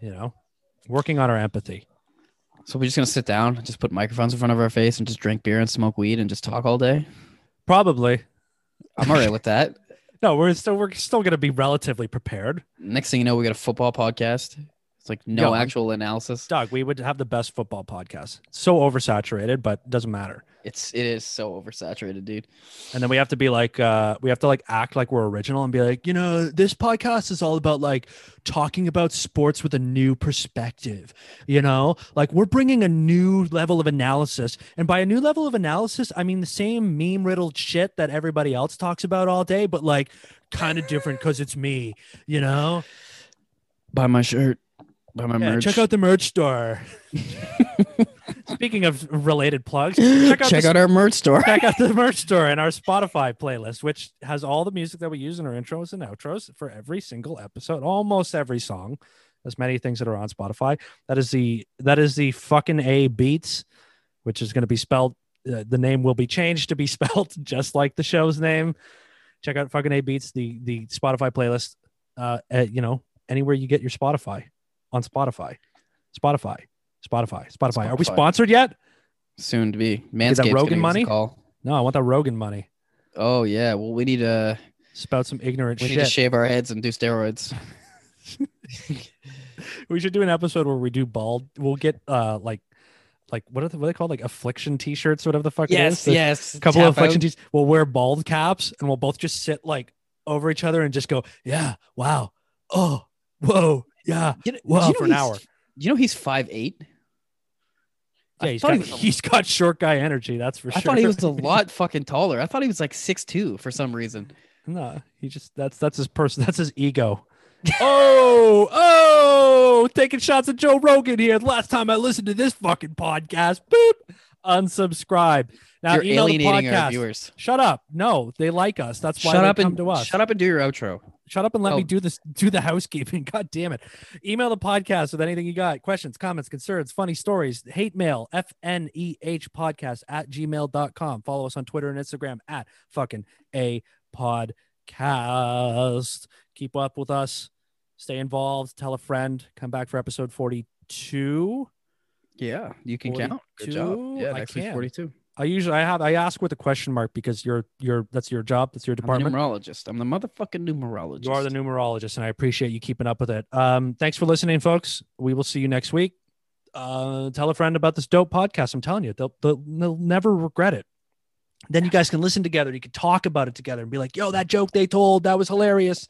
You know, working on our empathy. so we're just gonna sit down, just put microphones in front of our face, and just drink beer and smoke weed and just talk all day. Probably. I'm all right with that. No, we're still we're still gonna be relatively prepared. Next thing you know, we got a football podcast. It's like no Yeah. actual analysis. Doug, we would have the best football podcast. So oversaturated, but doesn't matter. It's it is so oversaturated, dude. And then we have to be like, uh, we have to like act like we're original and be like, you know, this podcast is all about like talking about sports with a new perspective. You know, like we're bringing a new level of analysis. And by a new level of analysis, I mean the same meme riddled shit that everybody else talks about all day, but like kind of different because it's me, you know? Buy my shirt. Buy my Yeah, merch. check out the merch store. Speaking of related plugs, check out Check the out our merch store. check out the merch store and our Spotify playlist, which has all the music that we use in our intros and outros for every single episode, almost every song. There's many things that are on Spotify. That is the that is the fucking A beats, which is going to be spelled. Uh, the name will be changed to be spelled just like the show's name. Check out fucking A beats, the the Spotify playlist. Uh, at, you know anywhere you get your Spotify on Spotify, Spotify, Spotify, Spotify. Are we sponsored yet? Soon to be. Get Manscaped's that Rogan a money? Call. No, I want that Rogan money. Oh yeah. Well, we need to Spout some ignorant we shit. need to shave our heads and do steroids. we should do an episode where we do bald. We'll get uh like like what are, they, what are they called like affliction t-shirts whatever the fuck it is. yes, The yes. couple of affliction out. t We'll wear bald caps and we'll both just sit like over each other and just go yeah wow oh whoa yeah You know, wow you know for an hour. You know he's five eight. Yeah, he's got, he, he's got short guy energy. That's for I sure. I thought he was a lot fucking taller. I thought he was like six two for some reason. No, he just that's that's his person. That's his ego. oh, oh, taking shots at Joe Rogan here. The last time I listened to this fucking podcast, boop, unsubscribe. Now You're email the alienating our podcast. viewers. Shut up. No, they like us. That's why Shut they up come and to us. shut up and do your outro. Shut up and let oh. me do this. Do the housekeeping. God damn it. Email the podcast with anything you got. Questions, comments, concerns, funny stories, hate mail, FNEH podcast at gmail.com. Follow us on Twitter and Instagram at fucking a podcast. Keep up with us. Stay involved. Tell a friend. Come back for episode 42. Yeah, you can 42? count. Good job. Yeah, next week's 42. I usually I have I ask with a question mark because you're you're that's your job. That's your I'm department. numerologist. I'm the motherfucking numerologist. You are the numerologist, and I appreciate you keeping up with it. Um, thanks for listening, folks. We will see you next week. Uh, tell a friend about this dope podcast. I'm telling you, they'll, they'll, they'll never regret it. Then you guys can listen together. You can talk about it together and be like, yo, that joke they told, that was hilarious.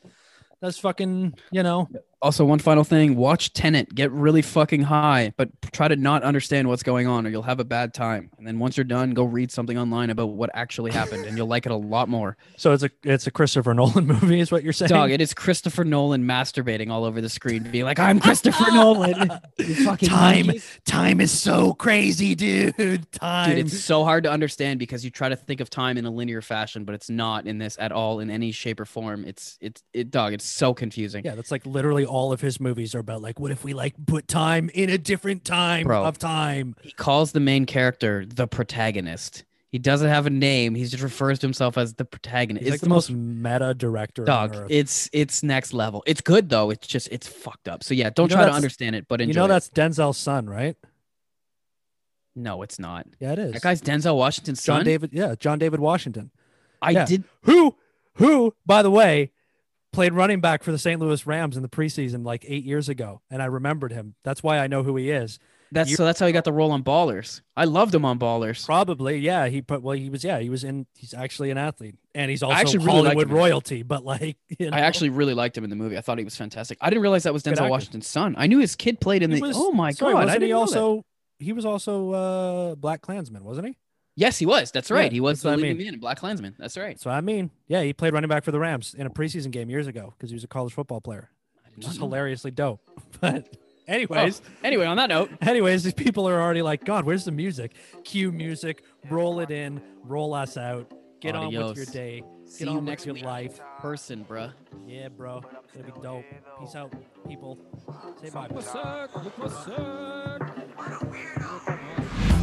That's fucking, you know, Also, one final thing: watch Tenet Get really fucking high, but try to not understand what's going on, or you'll have a bad time. And then once you're done, go read something online about what actually happened, and you'll like it a lot more. so it's a it's a Christopher Nolan movie, is what you're saying. Dog, it is Christopher Nolan masturbating all over the screen, being like, "I'm Christopher Nolan." Fucking Time. monkeys. Time is so crazy, dude. Time. Dude, it's so hard to understand because you try to think of time in a linear fashion, but it's not in this at all in any shape or form. It's it's it dog, it's so confusing. Yeah, that's like literally all of his movies are about like, what if we like put time in a different time Bro. of time? He calls the main character the protagonist. He doesn't have a name. He just refers to himself as the protagonist. He's it's like the most meta director. dog. It's it's next level. It's good though. It's just it's fucked up. So yeah, don't know try to understand it, but enjoy you know it. that's Denzel's son, right? no, it's not. Yeah, it is. That guy's Denzel Washington's John son. David. Yeah, John David Washington. I yeah. did. Who, who, by the way, played running back for the St. Louis Rams in the preseason like eight years ago, and I remembered him. That's why I know who he is. That's so. That's how he got the role on Ballers. I loved him on Ballers. Probably, yeah. He put well, he was yeah, he was in. He's actually an athlete, and he's also actually Hollywood royalty. But like, you know, I actually really liked him in the movie. I thought he was fantastic. I didn't realize that was Denzel. Washington's son. I knew his kid played in He the. was- oh my sorry, god! I wasn't didn't he know that. also? He was also uh Black Klansman, wasn't he? Yes, he was. That's right. Yeah, he was that's the what I leading mean. man in Black Klansman. That's right. So I mean, yeah, he played running back for the Rams in a preseason game years ago because he was a college football player. I did Which not is know that. hilariously dope. But anyways, Anyway, on that note, anyways, these people are already like, God, where's the music? Cue music, roll it in, roll us out, get on with your Adios. day, see get you on next with week. your life. Person, bruh. Yeah, bro, it's gonna be dope. Peace out, people. Say bye.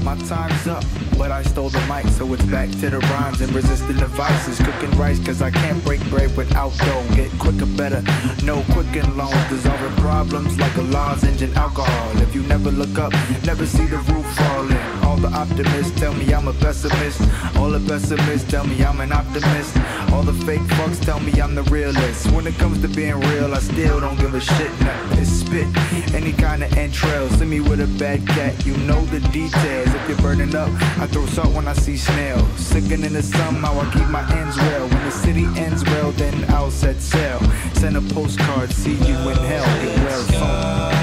My time's up, but I stole the mic, so it's back to the rhymes and resisting devices. Cooking rice, cause I can't break bread without dough. Get quicker, better, no quick quicken loans. Dissolving problems like a lozenge in alcohol. If you never look up, never see the roof falling. All the optimists tell me I'm a pessimist. All the pessimists tell me I'm an optimist. All the fake fucks tell me I'm the realist. When it comes to being real, I still don't give a shit. Nothing is spit, any kind of entrails. See me with a bad cat, you know the details. If you're burning up, I throw salt when I see snails. Sickening in the somehow I keep my ends well. When the city ends well, then I'll set sail. Send a postcard, see you in hell. Get well soon.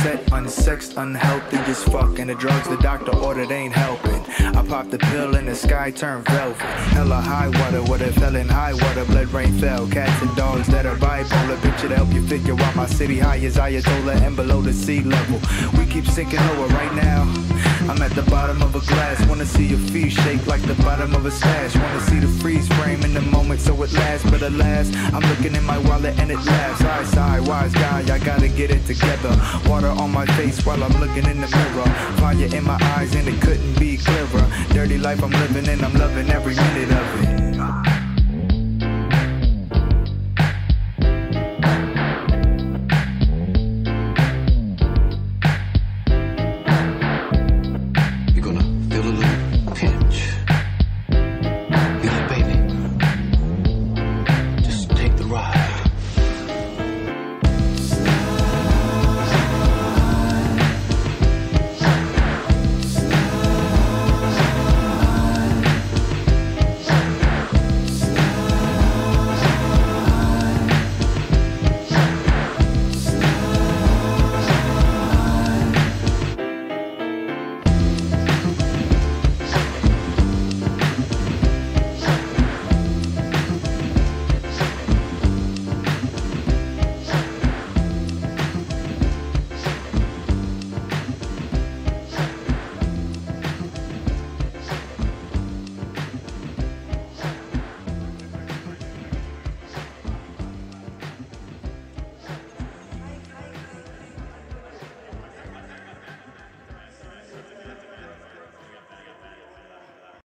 Upset, unsexed, unhealthy as fuck. And the drugs the doctor ordered ain't helping. I popped the pill and the sky turned velvet. Hella high water, what if fell in high water, blood rain fell. Cats and dogs that are bipolar, picture to help you figure out my city high as Ayatollah and below the sea level. We keep sinking lower right now. I'm at the bottom of a glass, wanna see your feet shake like the bottom of a stash. Wanna see the freeze frame in the moment so it lasts, but alas, I'm looking in my wallet and it laughs. I sigh, wise guy, I gotta get it together. Water on my face while I'm looking in the mirror. Fire in my eyes and it couldn't be clearer. Dirty life I'm living and I'm loving every minute